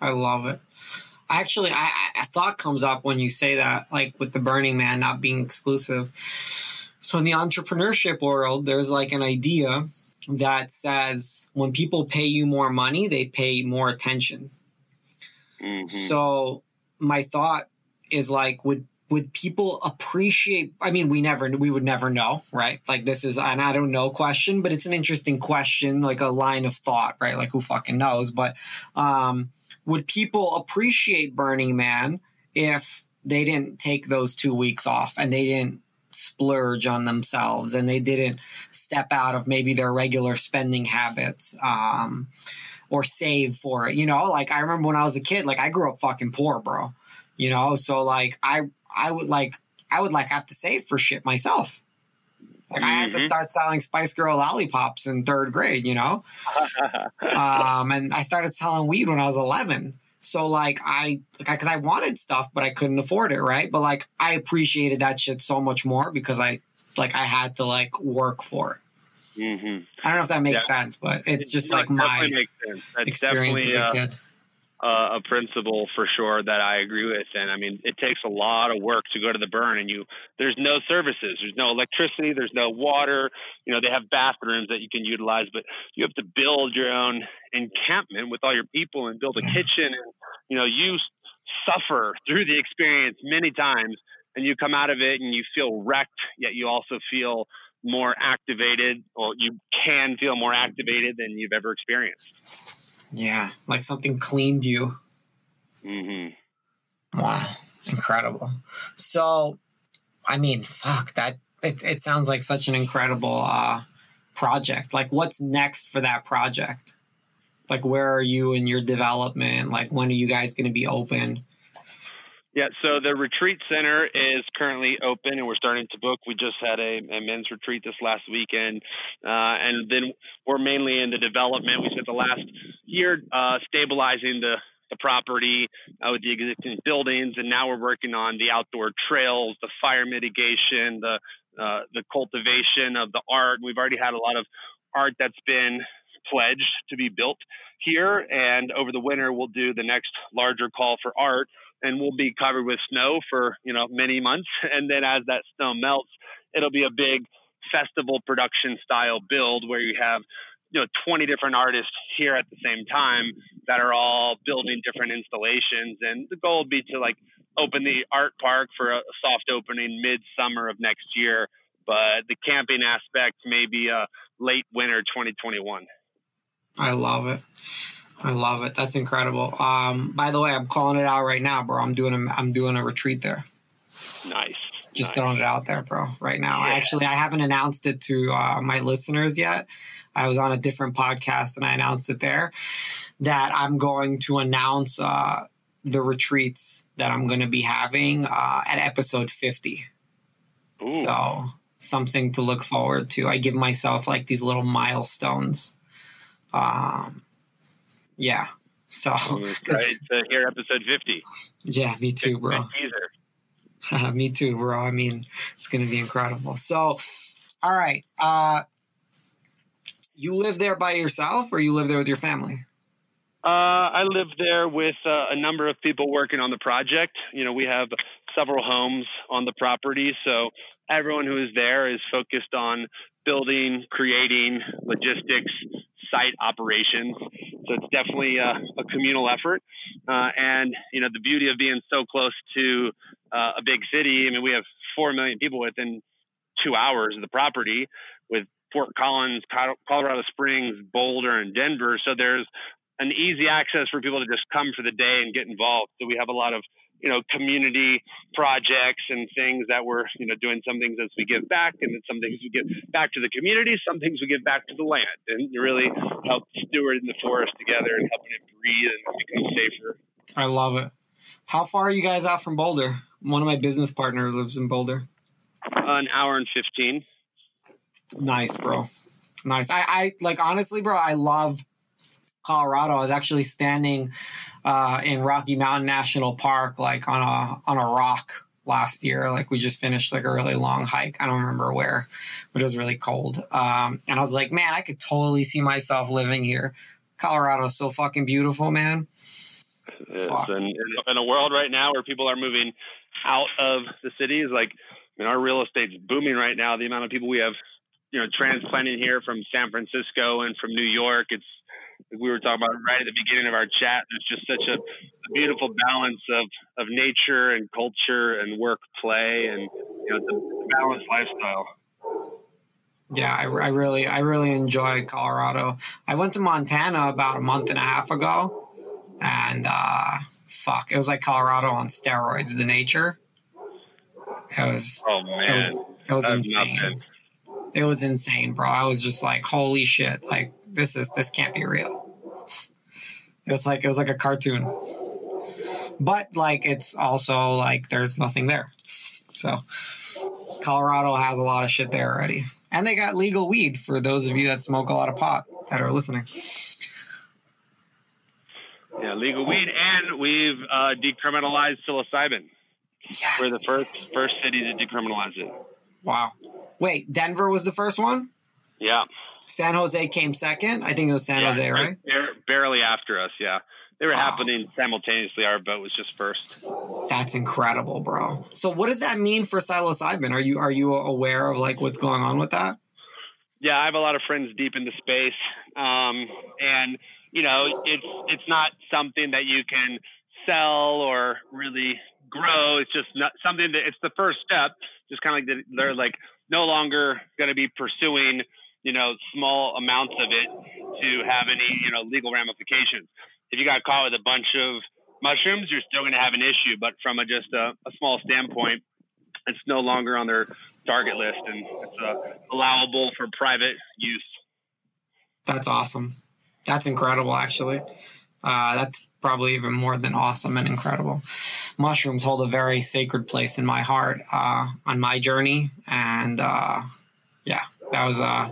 I love it. Actually, I, a thought comes up when you say that, like with the Burning Man not being exclusive. So in the entrepreneurship world, there's like an idea that says when people pay you more money, they pay more attention. Mm-hmm. So my thought is like, would would people appreciate i mean we never we would never know right like this is an i don't know question but it's an interesting question like a line of thought right like who fucking knows but um would people appreciate Burning Man if they didn't take those two weeks off and they didn't splurge on themselves and they didn't step out of maybe their regular spending habits um, or save for it? You know, like I remember when I was a kid, like I grew up fucking poor, bro. You know, so like I I would like I would like have to save for shit myself. Like I had to mm-hmm. start selling Spice Girl lollipops in third grade, you know. [laughs] um, and I started selling weed when I was eleven. So like I like because I, I wanted stuff, but I couldn't afford it, right? But like I appreciated that shit so much more because I like I had to like work for it. Mm-hmm. I don't know if that makes yeah. sense, but it's just like my experience as a uh, kid uh, Uh, a principle for sure that I agree with. And I mean, it takes a lot of work to go to the burn, and you there's no services, there's no electricity, there's no water. You know, they have bathrooms that you can utilize, but you have to build your own encampment with all your people and build a kitchen. And you know, you suffer through the experience many times, and you come out of it and you feel wrecked, yet you also feel more activated, or you can feel more activated than you've ever experienced. Yeah, like something cleaned you. Mm-hmm. Wow, incredible. So, I mean, fuck that. It it sounds like such an incredible uh, project. Like, what's next for that project? Like, where are you in your development? Like, when are you guys going to be open? Yeah, so the retreat center is currently open and we're starting to book. We just had a, a men's retreat this last weekend. Uh, and then we're mainly in the development. We spent the last year uh, stabilizing the, the property uh, with the existing buildings, and now we're working on the outdoor trails, the fire mitigation, the uh, the cultivation of the art. We've already had a lot of art that's been pledged to be built here, and over the winter we'll do the next larger call for art and we'll be covered with snow for you know many months. [laughs] And then as that snow melts it'll be a big festival production style build where you have you know 20 different artists here at the same time that are all building different installations. And the goal would be to like open the art park for a soft opening midsummer of next year. But the camping aspect may be a uh, late winter 2021 i love it I love it. That's incredible. Um, by the way, I'm calling it out right now, bro. I'm doing a I'm doing a retreat there. Nice. Just nice. throwing it out there, bro. Right now, yeah. Actually I haven't announced it to uh, my listeners yet. I was on a different podcast and I announced it there that I'm going to announce uh, the retreats that I'm going to be having uh, at episode 50. Ooh. So something to look forward to. I give myself like these little milestones. Um, yeah. So right [laughs] to hear episode fifty. Yeah, me too, bro. [laughs] Me too, bro. I mean, it's going to be incredible. So, all right. Uh, you live there by yourself or you live there with your family? Uh, I live there with uh, a number of people working on the project. You know, we have several homes on the property, so everyone who is there is focused on building, creating, logistics, site operations. So it's definitely a, a communal effort. Uh, and you know, the beauty of being so close to uh, a big city. I mean, we have four million people within two hours of the property, with Fort Collins, Colorado Springs, Boulder, and Denver. So there's an easy access for people to just come for the day and get involved. So we have a lot of you know community projects and things that we're you know doing some things as we give back and then some things we give back to the community some things we give back to the land and really help steward in the forest together and helping it breathe and become safer. I love it. How far are you guys out from boulder? One of my business partners lives in boulder. An hour and 15 nice bro. Nice. I i like honestly bro i love Colorado. I was actually standing uh, in Rocky Mountain National Park, like on a on a rock last year. Like we just finished like a really long hike. I don't remember where, but it was really cold. Um, and I was like, man, I could totally see myself living here. Colorado's so fucking beautiful, man. Yes, and in a world right now where people are moving out of the cities, like I mean, our real estate's booming right now. The amount of people we have, you know, transplanting here from San Francisco and from New York, it's we were talking about right at the beginning of our chat. There's just such a, a beautiful balance of, of nature and culture and work play and you know the balanced lifestyle. Yeah, I, I really I really enjoy Colorado. I went to Montana about a month and a half ago, and uh, fuck, it was like Colorado on steroids. The nature. It was. Oh man, it was, it was insane. It was insane, bro. I was just like, holy shit! Like this is this can't be real. It was like it was like a cartoon. But like it's also like there's nothing there. So Colorado has a lot of shit there already. And they got legal weed for those of you that smoke a lot of pot that are listening. Yeah, legal weed, and we've uh, decriminalized psilocybin. Yes. We're the first first city to decriminalize it. Wow. Wait, Denver was the first one? Yeah. San Jose came second. I think it was San yeah, Jose, right? Barely after us, yeah. They were happening simultaneously. Our boat was just first. That's incredible, bro. So, what does that mean for psilocybin? Are you are you aware of like what's going on with that? Yeah, I have a lot of friends deep in the space, um, and you know, it's it's not something that you can sell or really grow. It's just not something that it's the first step. Just kind of like they're like no longer going to be pursuing you know, small amounts of it to have any, you know, legal ramifications. If you got caught with a bunch of mushrooms, you're still going to have an issue. But from a, just a, a, small standpoint, it's no longer on their target list and it's uh, allowable for private use. That's awesome. That's incredible, actually. Uh, that's probably even more than awesome and incredible. Mushrooms hold a very sacred place in my heart uh, on my journey. And uh, yeah, that was uh,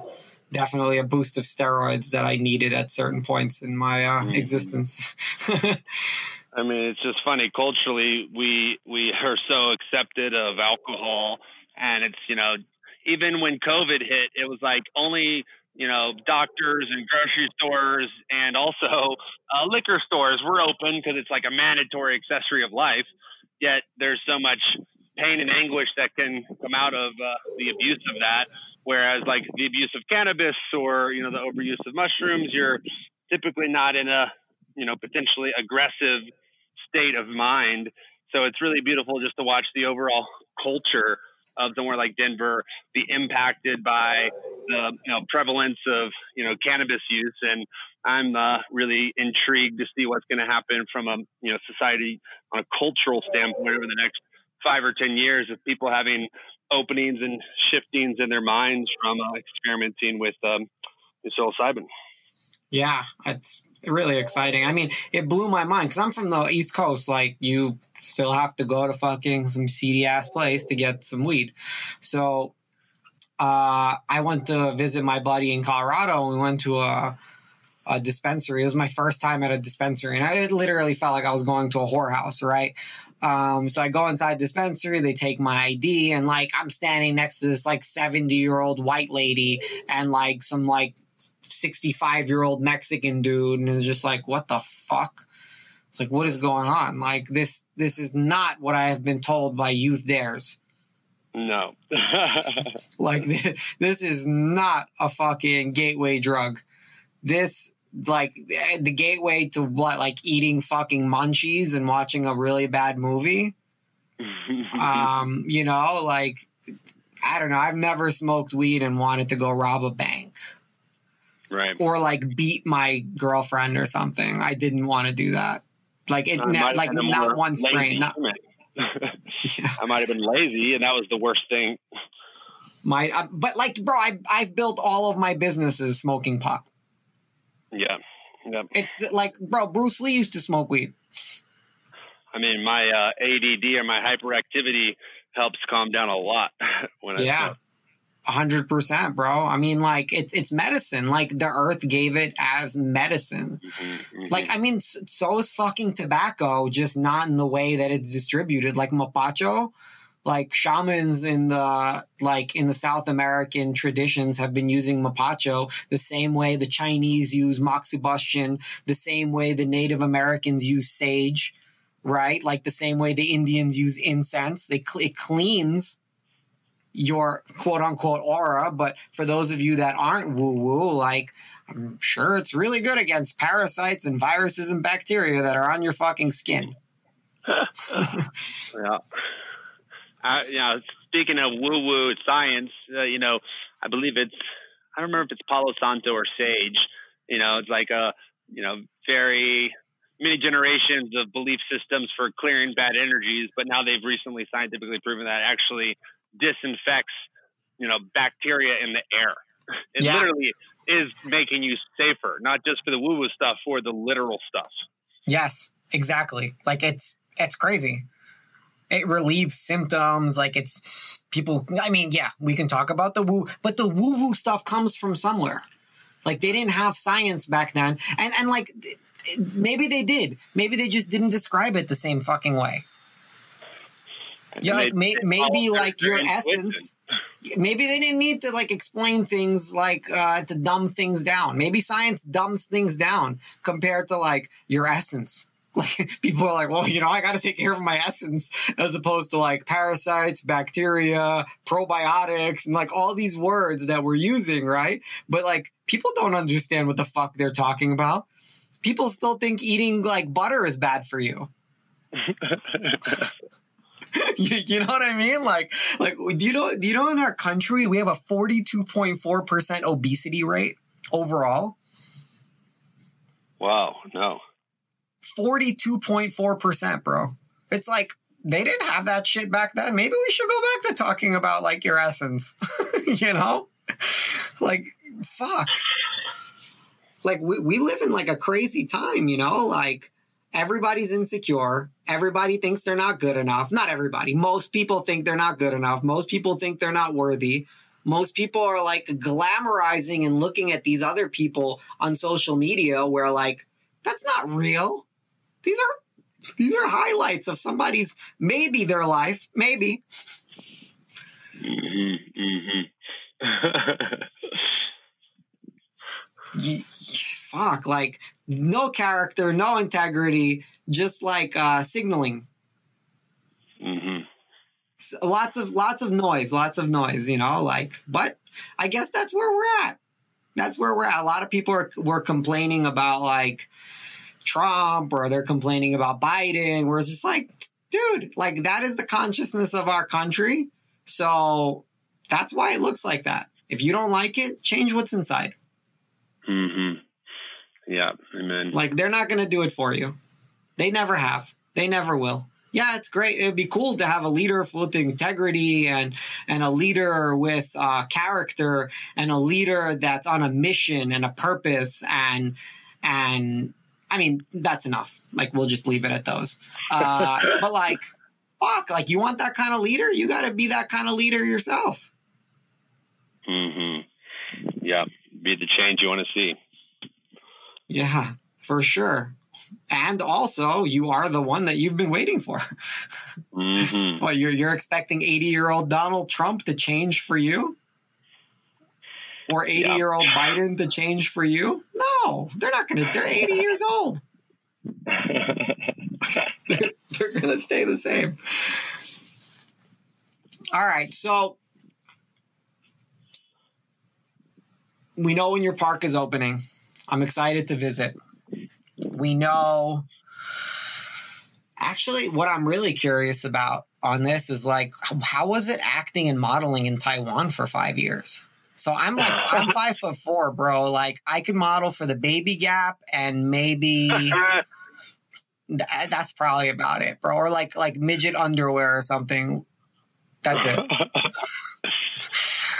definitely a boost of steroids that I needed at certain points in my uh, mm-hmm. existence. [laughs] I mean, it's just funny. Culturally, we we are so accepted of alcohol, and it's you know, even when COVID hit, it was like only you know doctors and grocery stores and also uh, liquor stores were open because it's like a mandatory accessory of life. Yet there's so much pain and anguish that can come out of uh, the abuse of that. Whereas like the abuse of cannabis or you know the overuse of mushrooms, you're typically not in a you know potentially aggressive state of mind. So it's really beautiful just to watch the overall culture of somewhere like Denver be impacted by the you know prevalence of you know cannabis use, and I'm uh, really intrigued to see what's going to happen from a you know society on a cultural standpoint over the next five or ten years of people having openings and shiftings in their minds from uh, experimenting with um, psilocybin. Yeah, it's really exciting. I mean, it blew my mind because I'm from the East Coast. Like, you still have to go to fucking some seedy ass place to get some weed. So, uh, I went to visit my buddy in Colorado. and We went to a a dispensary. It was my first time at a dispensary, and I literally felt like I was going to a whorehouse, right? Um, so I go inside dispensary, they take my ID, and like I'm standing next to this like 70 year old white lady and like some like 65 year old Mexican dude, and it's just like, what the fuck? It's like, what is going on? Like this, this is not what I have been told by Youth Dares. No. [laughs] like [laughs] this is not a fucking gateway drug. This like the gateway to what like eating fucking munchies and watching a really bad movie. [laughs] um, you know, like I don't know. I've never smoked weed and wanted to go rob a bank. Right. Or like beat my girlfriend or something. I didn't want to do that. Like it, like not one strain. Not, [laughs] yeah. I might have been lazy, and that was the worst thing. My, uh, but like, bro, I I've built all of my businesses smoking pot. Yeah. Yep. It's like, bro, Bruce Lee used to smoke weed. I mean, my uh, ADD or my hyperactivity helps calm down a lot [laughs] when I yeah. Hundred percent, bro. I mean, like it's it's medicine. Like the earth gave it as medicine. Mm-hmm, mm-hmm. Like I mean, so is fucking tobacco, just not in the way that it's distributed. Like mapacho, like shamans in the like in the South American traditions have been using mapacho the same way the Chinese use moxibustion, the same way the Native Americans use sage, right? Like the same way the Indians use incense. They it cleans your quote unquote aura, but for those of you that aren't woo woo, like I'm sure it's really good against parasites and viruses and bacteria that are on your fucking skin. [laughs] yeah. Uh, you know, speaking of woo woo science, uh, you know, I believe it's I don't remember if it's Palo Santo or Sage. You know, it's like a you know very many generations of belief systems for clearing bad energies, but now they've recently scientifically proven that actually disinfects you know bacteria in the air. It yeah. literally is making you safer, not just for the woo woo stuff, for the literal stuff. Yes, exactly. Like it's it's crazy it relieves symptoms like it's people i mean yeah we can talk about the woo but the woo woo stuff comes from somewhere like they didn't have science back then and and like maybe they did maybe they just didn't describe it the same fucking way yeah like may, maybe like your essence [laughs] maybe they didn't need to like explain things like uh to dumb things down maybe science dumbs things down compared to like your essence [laughs] like people are like, well, you know, I got to take care of my essence as opposed to like parasites, bacteria, probiotics, and like all these words that we're using, right? But like people don't understand what the fuck they're talking about. People still think eating like butter is bad for you. [laughs] [laughs] you, you, know what I mean? Like, like do you know? Do you know in our country we have a forty-two point four percent obesity rate overall? Wow, no. 42.4%, bro. It's like they didn't have that shit back then. Maybe we should go back to talking about like your essence, [laughs] you know? Like, fuck. Like, we, we live in like a crazy time, you know? Like, everybody's insecure. Everybody thinks they're not good enough. Not everybody. Most people think they're not good enough. Most people think they're not worthy. Most people are like glamorizing and looking at these other people on social media where like, that's not real these are these are highlights of somebody's maybe their life, maybe. Mm-hmm, mm-hmm. [laughs] fuck, like no character, no integrity, just like uh, signaling. Mm-hmm. Lots of lots of noise, lots of noise, you know. Like, but I guess that's where we're at. That's where we're at. A lot of people are were complaining about like Trump or they're complaining about Biden, where it's just like, dude, like that is the consciousness of our country. So that's why it looks like that. If you don't like it, change what's inside. Yeah, amen. Like they're not going to do it for you. They never have. They never will. Yeah, it's great. It'd be cool to have a leader with integrity and and a leader with uh, character and a leader that's on a mission and a purpose and and I mean, that's enough. Like, we'll just leave it at those. Uh, [laughs] but like, fuck, like, you want that kind of leader? You got to be that kind of leader yourself. Hmm. Yeah. Be the change you want to see. Yeah, for sure. And also, you are the one that you've been waiting for. Mm-hmm. [laughs] What you're you're expecting 80 year old Donald Trump to change for you? Or 80 Yeah. year old Biden to change for you? No, they're not going to. They're 80 [laughs] years old. [laughs] They're, they're going to stay the same. All right. So we know when your park is opening. I'm excited to visit. We know. Actually, what I'm really curious about on this is like, how was it acting and modeling in Taiwan for five years? So I'm like, I'm five [laughs] foot four, bro. Like, I could model for the Baby Gap and maybe [laughs] Th- that's probably about it, bro. Or like like midget underwear or something. That's it. [laughs]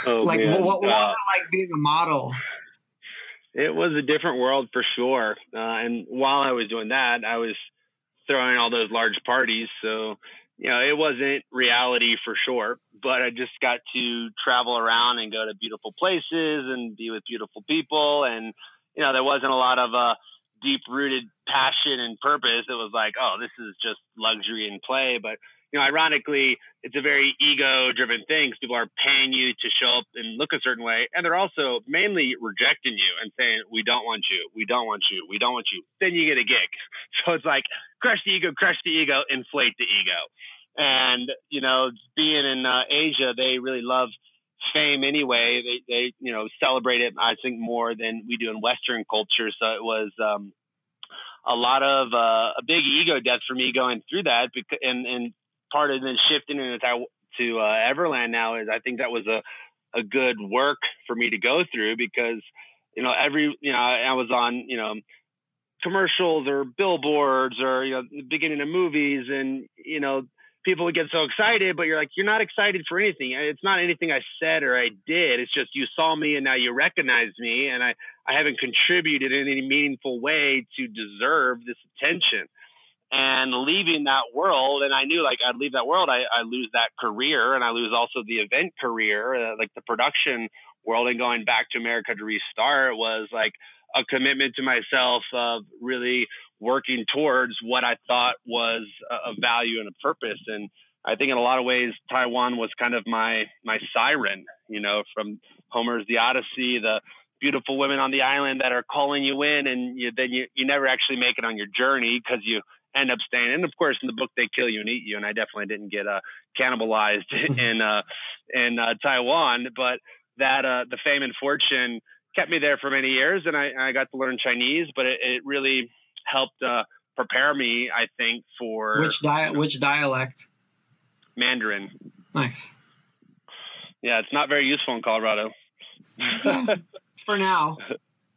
oh, like man. what, what was it like being a model? It was a different world for sure. Uh, and while I was doing that, I was throwing all those large parties. So, you know, it wasn't reality for sure, but I just got to travel around and go to beautiful places and be with beautiful people. And, you know, there wasn't a lot of, uh, deep rooted passion and purpose. It was like, oh, this is just luxury and play. But, you know, ironically, it's a very ego driven thing. People are paying you to show up and look a certain way. And they're also mainly rejecting you and saying, we don't want you. We don't want you. We don't want you. Then you get a gig. [laughs] So it's like, crush the ego, crush the ego, inflate the ego. And, you know, being in uh, Asia, they really love fame anyway. They, they, you know, celebrate it, I think, more than we do in Western culture. So it was, um, a lot of uh, a big ego death for me going through that, because, and and part of then shifting into to uh, Everland now is I think that was a a good work for me to go through because you know every you know I was on you know commercials or billboards or you know the beginning of movies and you know people would get so excited but you're like you're not excited for anything. It's not anything i said or i did. It's just you saw me and now you recognize me and i i haven't contributed in any meaningful way to deserve this attention and leaving that world and i knew like i'd leave that world i, I lose that career and i lose also the event career uh, like the production world and going back to america to restart was like a commitment to myself of really working towards what I thought was a, a value and a purpose. And I think in a lot of ways, Taiwan was kind of my my siren. You know, from Homer's The Odyssey, the beautiful women on the island that are calling you in, and you, then you you never actually make it on your journey because you end up staying. And of course, in the book, they kill you and eat you. And I definitely didn't get uh, cannibalized [laughs] in uh, in uh, Taiwan, but that uh, the fame and fortune kept me there for many years, and I, I got to learn Chinese. But it, it really helped uh, prepare me, I think, for Which dia- which dialect? Mandarin. Nice. Yeah, it's not very useful in Colorado. For now. [laughs]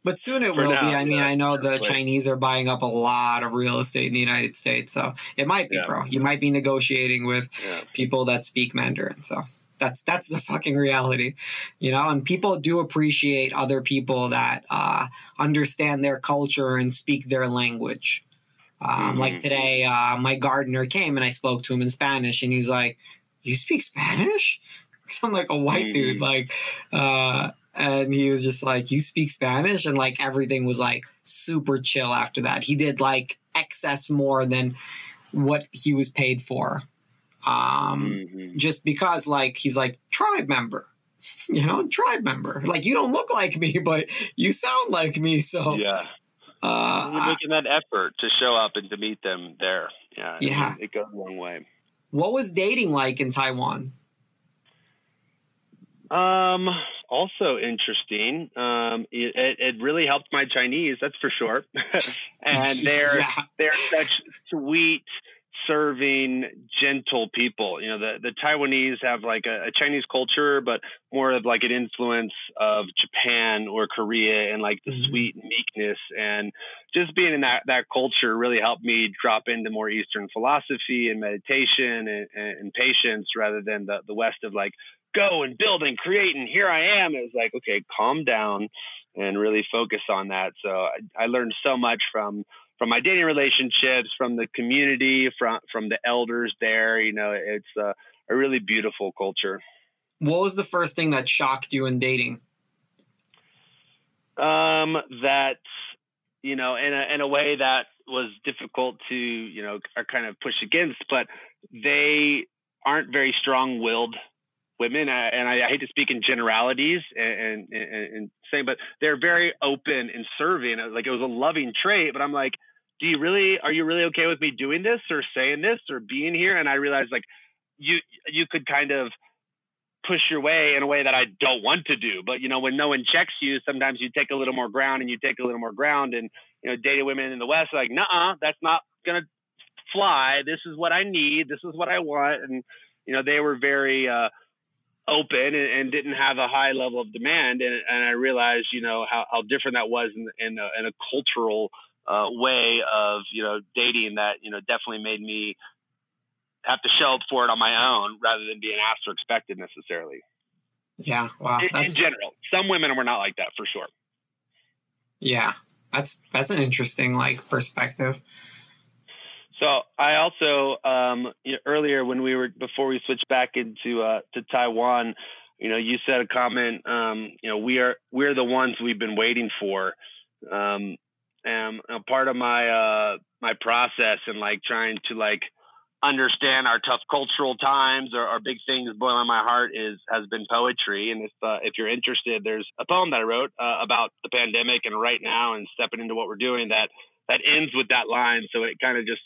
But soon it will now, be. I mean, yeah, I know the. Chinese are buying up a lot of real estate in the United States, so it might be, Yeah. bro. You might be negotiating with Yeah. people that speak Mandarin. So that's that's the fucking reality, you know. And people do appreciate other people that uh, understand their culture and speak their language. Um, Like Mhm. today, uh, my gardener came and I spoke to him in Spanish, and he's like, "You speak Spanish?" [laughs] I'm like a white Mhm. dude, like, uh, and he was just like, "You speak Spanish," and like everything was like super chill after that. He did like excess more than what he was paid for um Mhm. just because like he's like tribe member [laughs] you know tribe member like you don't look like me [laughs] but you sound like me so Yeah. uh You're I- making that effort to show up and to meet them there. Yeah. Yeah. it goes a long way. what was dating like in taiwan Um, also interesting. Um, it, it, really helped my Chinese, that's for sure. [laughs] and [laughs] they're yeah they're such sweet, serving, gentle people. You know, the the Taiwanese have like a, a Chinese culture, but more of like an influence of Japan or Korea, and like the Mhm. sweet meekness and just being in that that culture really helped me drop into more Eastern philosophy and meditation and, and, and patience rather than the the West of like go and build and create and here I am. It was like okay, calm down and really focus on that. So I, I learned so much from from my dating relationships, from the community, from from the elders there. You know, it's a, a really beautiful culture. what was the first thing that shocked you in dating Um, that you know, in a in a way that was difficult to you know kind of push against, but they aren't very strong-willed women, and I, hate to speak in generalities and, and, and saying, but they're very open and serving. Like it was a loving trait, but I'm like, do you really, are you really okay with me doing this or saying this or being here? And I realized like you, you could kind of push your way in a way that I don't want to do. But you know, when no one checks you, sometimes you take a little more ground and you take a little more ground. And you know, dating women in the West like, nah, that's not gonna fly. This is what I need. This is what I want. And you know, they were very uh, open and, and, didn't have a high level of demand. And, and I realized, you know, how, how different that was in, in, a, in a cultural uh, way of, you know, dating that, you know, definitely made me have to show up for it on my own rather than being asked or expected necessarily. Yeah. Wow. In, in general, some women were not like that for sure. Yeah. That's, that's an interesting like perspective. So I also um, earlier when we were before we switched back into uh, to Taiwan, you know, you said a comment. Um, you know, we are we're the ones we've been waiting for. Um, and a part of my uh, my process and like trying to like understand our tough cultural times or, our big things boiling my heart is has been poetry. And if uh, if you're interested, there's a poem that I wrote uh, about the pandemic and right now and stepping into what we're doing that that ends with that line. So it kind of just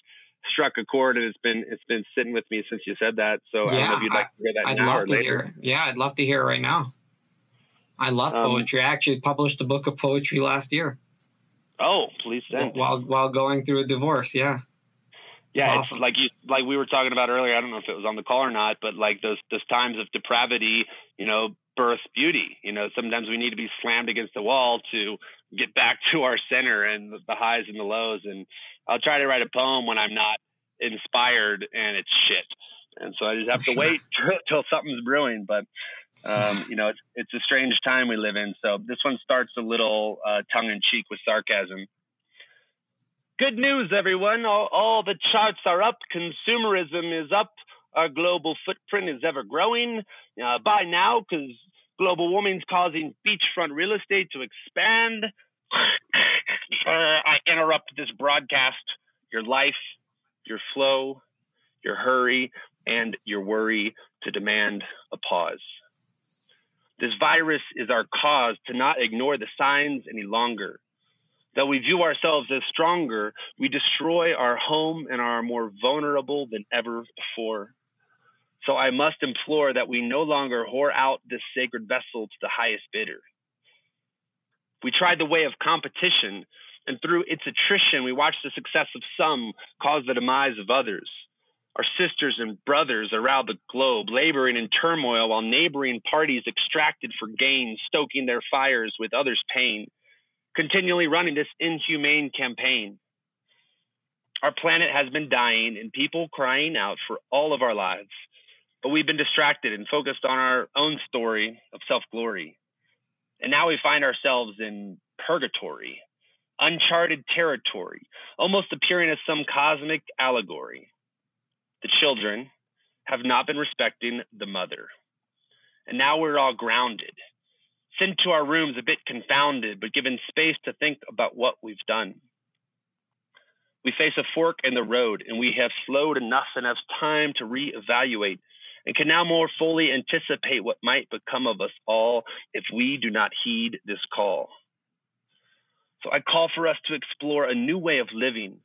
struck a chord and it's been it's been sitting with me since you said that. So yeah, I don't know if you'd like to hear that I'd now or later. Hear, yeah, I'd love to hear it right now. I love um, poetry. I actually published a book of poetry last year. Oh, please send. While while going through a divorce, yeah. Yeah, awesome. like you like we were talking about earlier. I don't know if it was on the call or not, but like those those times of depravity, you know, birth beauty. You know, sometimes we need to be slammed against the wall to get back to our center and the highs and the lows. And I'll try to write a poem when I'm not inspired and it's shit. And so I just have to wait [laughs] till something's brewing. But um, you know, it's it's a strange time we live in. So this one starts a little uh, tongue in cheek with sarcasm. Good news, everyone! All, all the charts are up. Consumerism is up. Our global footprint is ever growing. Uh, by now, because global warming is causing beachfront real estate to expand. [laughs] uh, I interrupt this broadcast. Your life, your flow, your hurry, and your worry to demand a pause. This virus is our cause to not ignore the signs any longer. Though we view ourselves as stronger, we destroy our home and are more vulnerable than ever before. So I must implore that we no longer whore out this sacred vessel to the highest bidder. We tried the way of competition, and through its attrition, we watched the success of some cause the demise of others. Our sisters and brothers around the globe laboring in turmoil while neighboring parties extracted for gain, stoking their fires with others' pain, continually running this inhumane campaign. Our planet has been dying and people crying out for all of our lives but we've been distracted and focused on our own story of self glory. And now we find ourselves in purgatory, uncharted territory, almost appearing as some cosmic allegory. The children have not been respecting the mother. And now we're all grounded, sent to our rooms a bit confounded, but given space to think about what we've done. We face a fork in the road, and we have slowed enough and have time to reevaluate and can now more fully anticipate what might become of us all if we do not heed this call. So I call for us to explore a new way of living,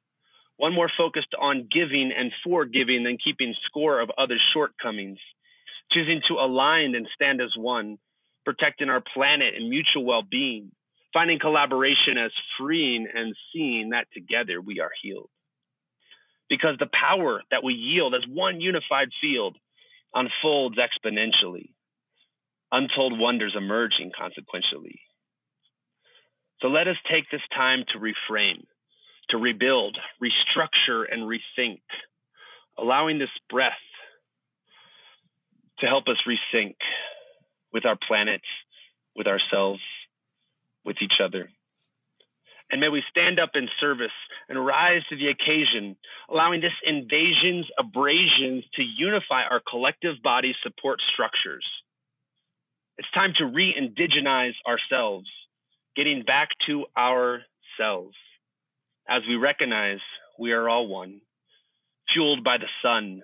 one more focused on giving and forgiving than keeping score of others' shortcomings, choosing to align and stand as one, protecting our planet and mutual well being, finding collaboration as freeing and seeing that together we are healed. Because the power that we yield as one unified field unfolds exponentially, untold wonders emerging consequentially. So let us take this time to reframe, to rebuild, restructure, and rethink, allowing this breath to help us resync with our planet, with ourselves, with each other. And may we stand up in service and rise to the occasion, allowing this invasion's abrasions to unify our collective body support structures. It's time to re indigenize ourselves, getting back to ourselves. as we recognize we are all one, fueled by the sun,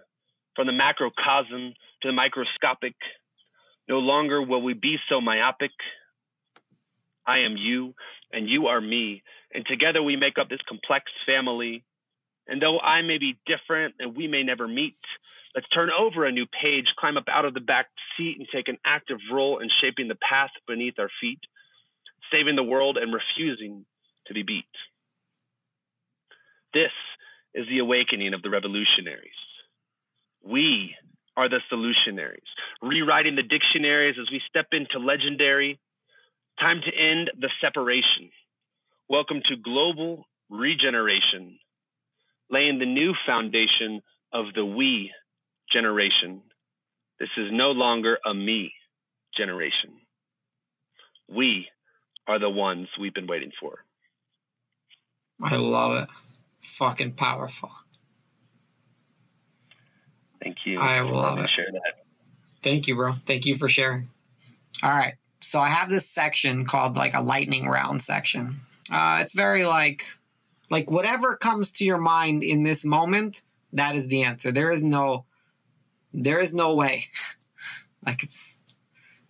from the macrocosm to the microscopic. No longer will we be so myopic. I am you, and you are me, and together we make up this complex family. And though I may be different and we may never meet, let's turn over a new page, climb up out of the back seat, and take an active role in shaping the path beneath our feet, saving the world and refusing to be beat. This is the awakening of the revolutionaries. We are the solutionaries, rewriting the dictionaries as we step into legendary. Time to end the separation. Welcome to global regeneration, laying the new foundation of the we generation. This is no longer a me generation. We are the ones we've been waiting for. I love it. Fucking powerful. Thank you. I love it. Share that. Thank you, bro. Thank you for sharing. All right. So I have this section called like a lightning round section. Uh, it's very like, like whatever comes to your mind in this moment, that is the answer. There is no, there is no way. [laughs] like it's,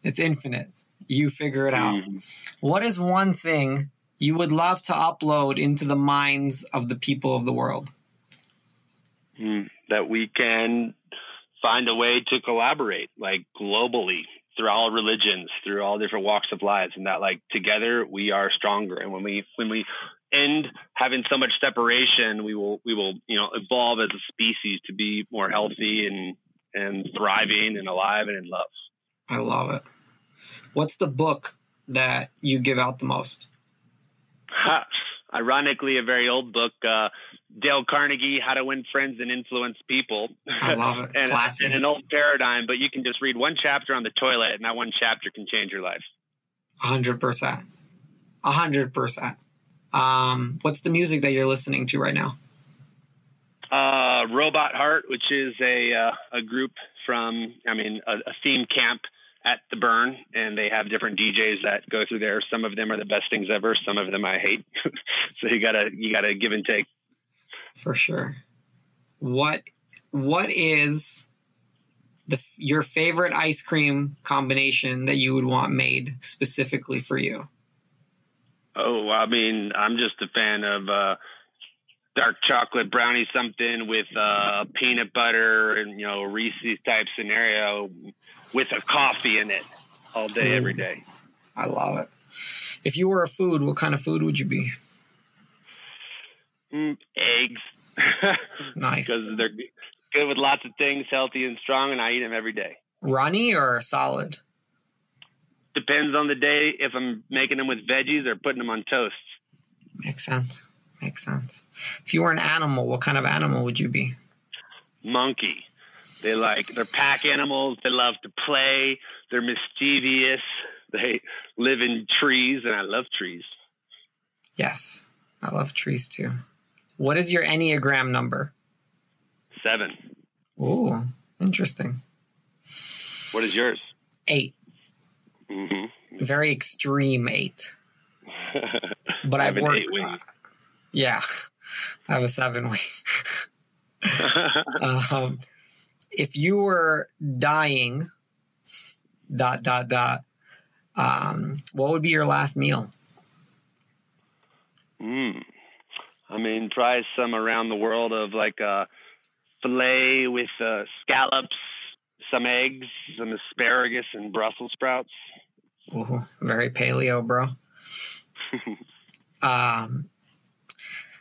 it's infinite. You figure it out. Mhm. What is one thing you would love to upload into the minds of the people of the world? Mm, that we can find a way to collaborate like globally through all religions through all different walks of lives and that like together we are stronger and when we when we end having so much separation we will we will you know evolve as a species to be more healthy and and thriving and alive and in love I love it. What's the book that you give out the most? [laughs] Ironically a very old book uh dale carnegie how to win friends and influence people I love it. [laughs] and, and an old paradigm, but you can just read one chapter on the toilet, and that one chapter can change your life. A hundred percent. A hundred percent. Um, what's the music that you're listening to right now? Uh, Robot Heart, which is a uh, a group from, I mean, a, a theme camp at the Burn, and they have different DJs that go through there. Some of them are the best things ever. Some of them I hate. [laughs] [laughs] so you gotta you gotta give and take. For sure. What What is the your favorite ice cream combination that you would want made specifically for you? Oh, I mean, I'm just a fan of uh, dark chocolate brownie something with uh, peanut butter and you know Reese's type scenario with a coffee in it all day, every day. I love it. If you were a food, what kind of food would you be? Mm, eggs, [laughs] Nice. because they're good with lots of things, healthy and strong, and I eat them every day. Runny or solid? Depends on the day if I'm making them with veggies or putting them on toast. Makes sense. Makes sense. If you were an animal, what kind of animal would you be? Monkey. They like they're pack animals. They love to play. They're mischievous. They live in trees, and I love trees. Yes. I love trees too. What is your Enneagram number? Seven. Ooh, interesting. What is yours? Eight. mm-hmm. Very extreme eight. [laughs] But I've worked. wing. Yeah. [laughs] I have a seven wing. [laughs] um, if you were dying, dot, dot, dot, um, what would be your last meal? mm. I mean, try some around the world of like uh, filet with uh, scallops, some eggs, some asparagus, and Brussels sprouts. Ooh, very paleo, bro. [laughs] um,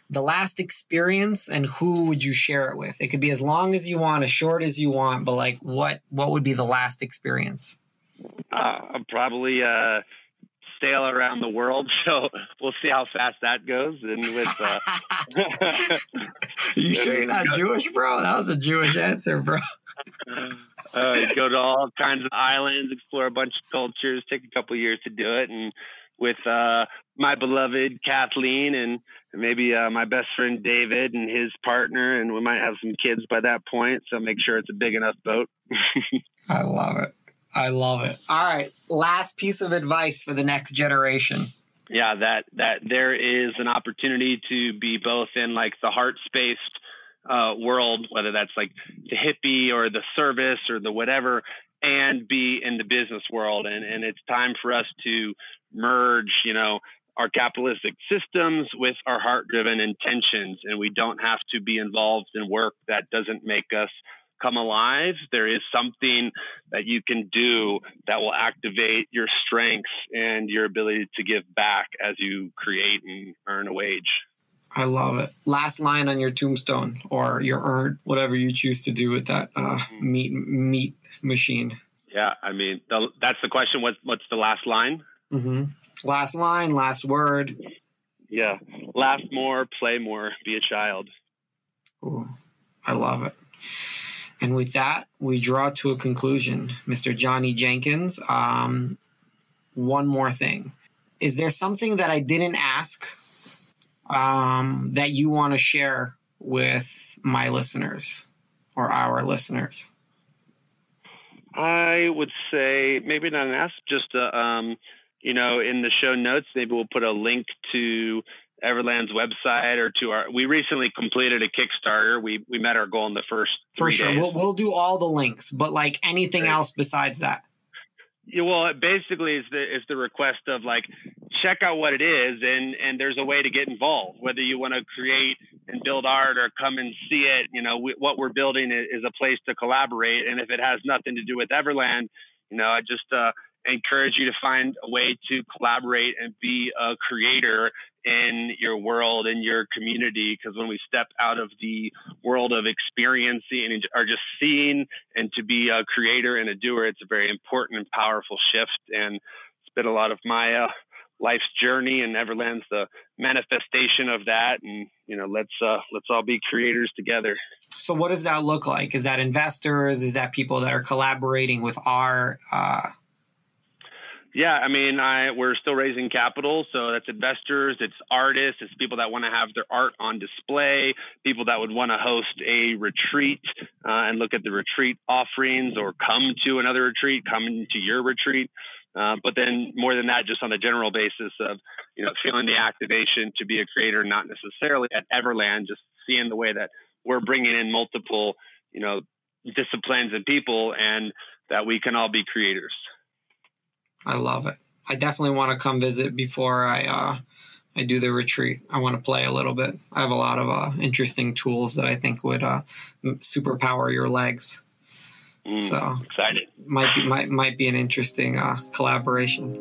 the last experience and who would you share it with? It could be as long as you want, as short as you want, but like what what would be the last experience? Uh, probably uh, sail around the world, [laughs] so we'll see how fast that goes. And with uh, [laughs] you sure you're not Jewish, bro? That was a Jewish answer, bro. [laughs] uh, go to all kinds of islands, explore a bunch of cultures, take a couple years to do it, and with uh, my beloved Kathleen and maybe uh, my best friend David and his partner, and we might have some kids by that point. So make sure it's a big enough boat. I love it. I love it. All right, last piece of advice for the next generation. Yeah, that that there is an opportunity to be both in like the heart spaced uh, world, whether that's like the hippie or the service or the whatever, and be in the business world. And and it's time for us to merge, you know, our capitalistic systems with our heart driven intentions. And we don't have to be involved in work that doesn't make us come alive. There is something that you can do that will activate your strengths and your ability to give back as you create and earn a wage. I love it. Last line on your tombstone or your urn, whatever you choose to do with that uh, meat meat machine. Yeah, I mean the, that's the question. What, what's the last line? Mm-hmm. Last line, last word. Yeah, laugh more, play more, be a child. Ooh, I love it. And with that, we draw to a conclusion, Mr. Johnny Jenkins. Um, one more thing. Is there something that I didn't ask um, that you want to share with my listeners or our listeners? I would say maybe not an ask, just a, um, you know, in the show notes, maybe we'll put a link to Everland's website or to our. We recently completed a Kickstarter. We we met our goal in the first. For sure, days. we'll we'll do all the links, but like anything else besides that. Yeah, well, it basically, is the is the request of like check out what it is, and and there's a way to get involved. Whether you want to create and build art or come and see it, you know, we, what we're building is, is a place to collaborate. And if it has nothing to do with Everland, you know, I just uh, encourage you to find a way to collaborate and be a creator in your world in your community because when we step out of the world of experiencing and are just seeing and to be a creator and a doer it's a very important and powerful shift and it's been a lot of my uh, life's journey and everland's the manifestation of that and you know let's uh, let's all be creators together So, what does that look like? Is that investors? Is that people that are collaborating with our? Uh, Yeah, I mean, I we're still raising capital, so that's investors, it's artists, it's people that want to have their art on display, people that would want to host a retreat uh, and look at the retreat offerings, or come to another retreat, come to your retreat. Uh, but then more than that, just on a general basis of you know feeling the activation to be a creator, not necessarily at Everland, just seeing the way that we're bringing in multiple you know disciplines and people, and that we can all be creators. I love it. I definitely want to come visit before I uh, I do the retreat. I want to play a little bit. I have a lot of uh, interesting tools that I think would uh, superpower your legs. Mm, So excited. might be might might be an interesting uh, collaboration.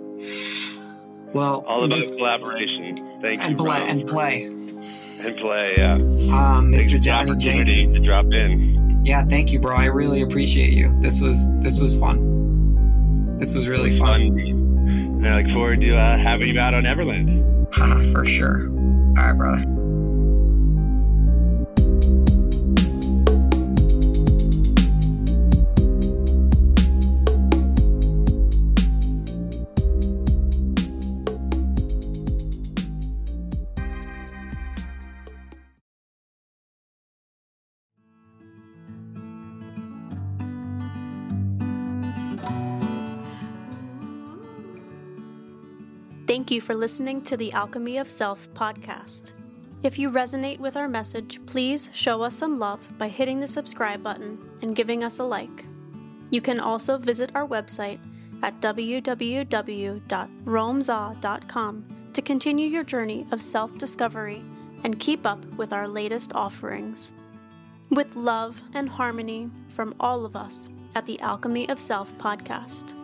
Well, All about collaboration. Thank you. and play Ron. and play. And play, yeah. Um, Mr. Johnny Jenkins. to drop in. Yeah, thank you, bro. I really appreciate you. This was this was fun. This was really fun. And I look forward to uh, having you out on Everland. [laughs] For sure. All right, brother. You for listening to the Alchemy of Self podcast. If you resonate with our message, please show us some love by hitting the subscribe button and giving us a like. You can also visit our website at www.romza.com to continue your journey of self discovery and keep up with our latest offerings. With love and harmony from all of us at the Alchemy of Self podcast.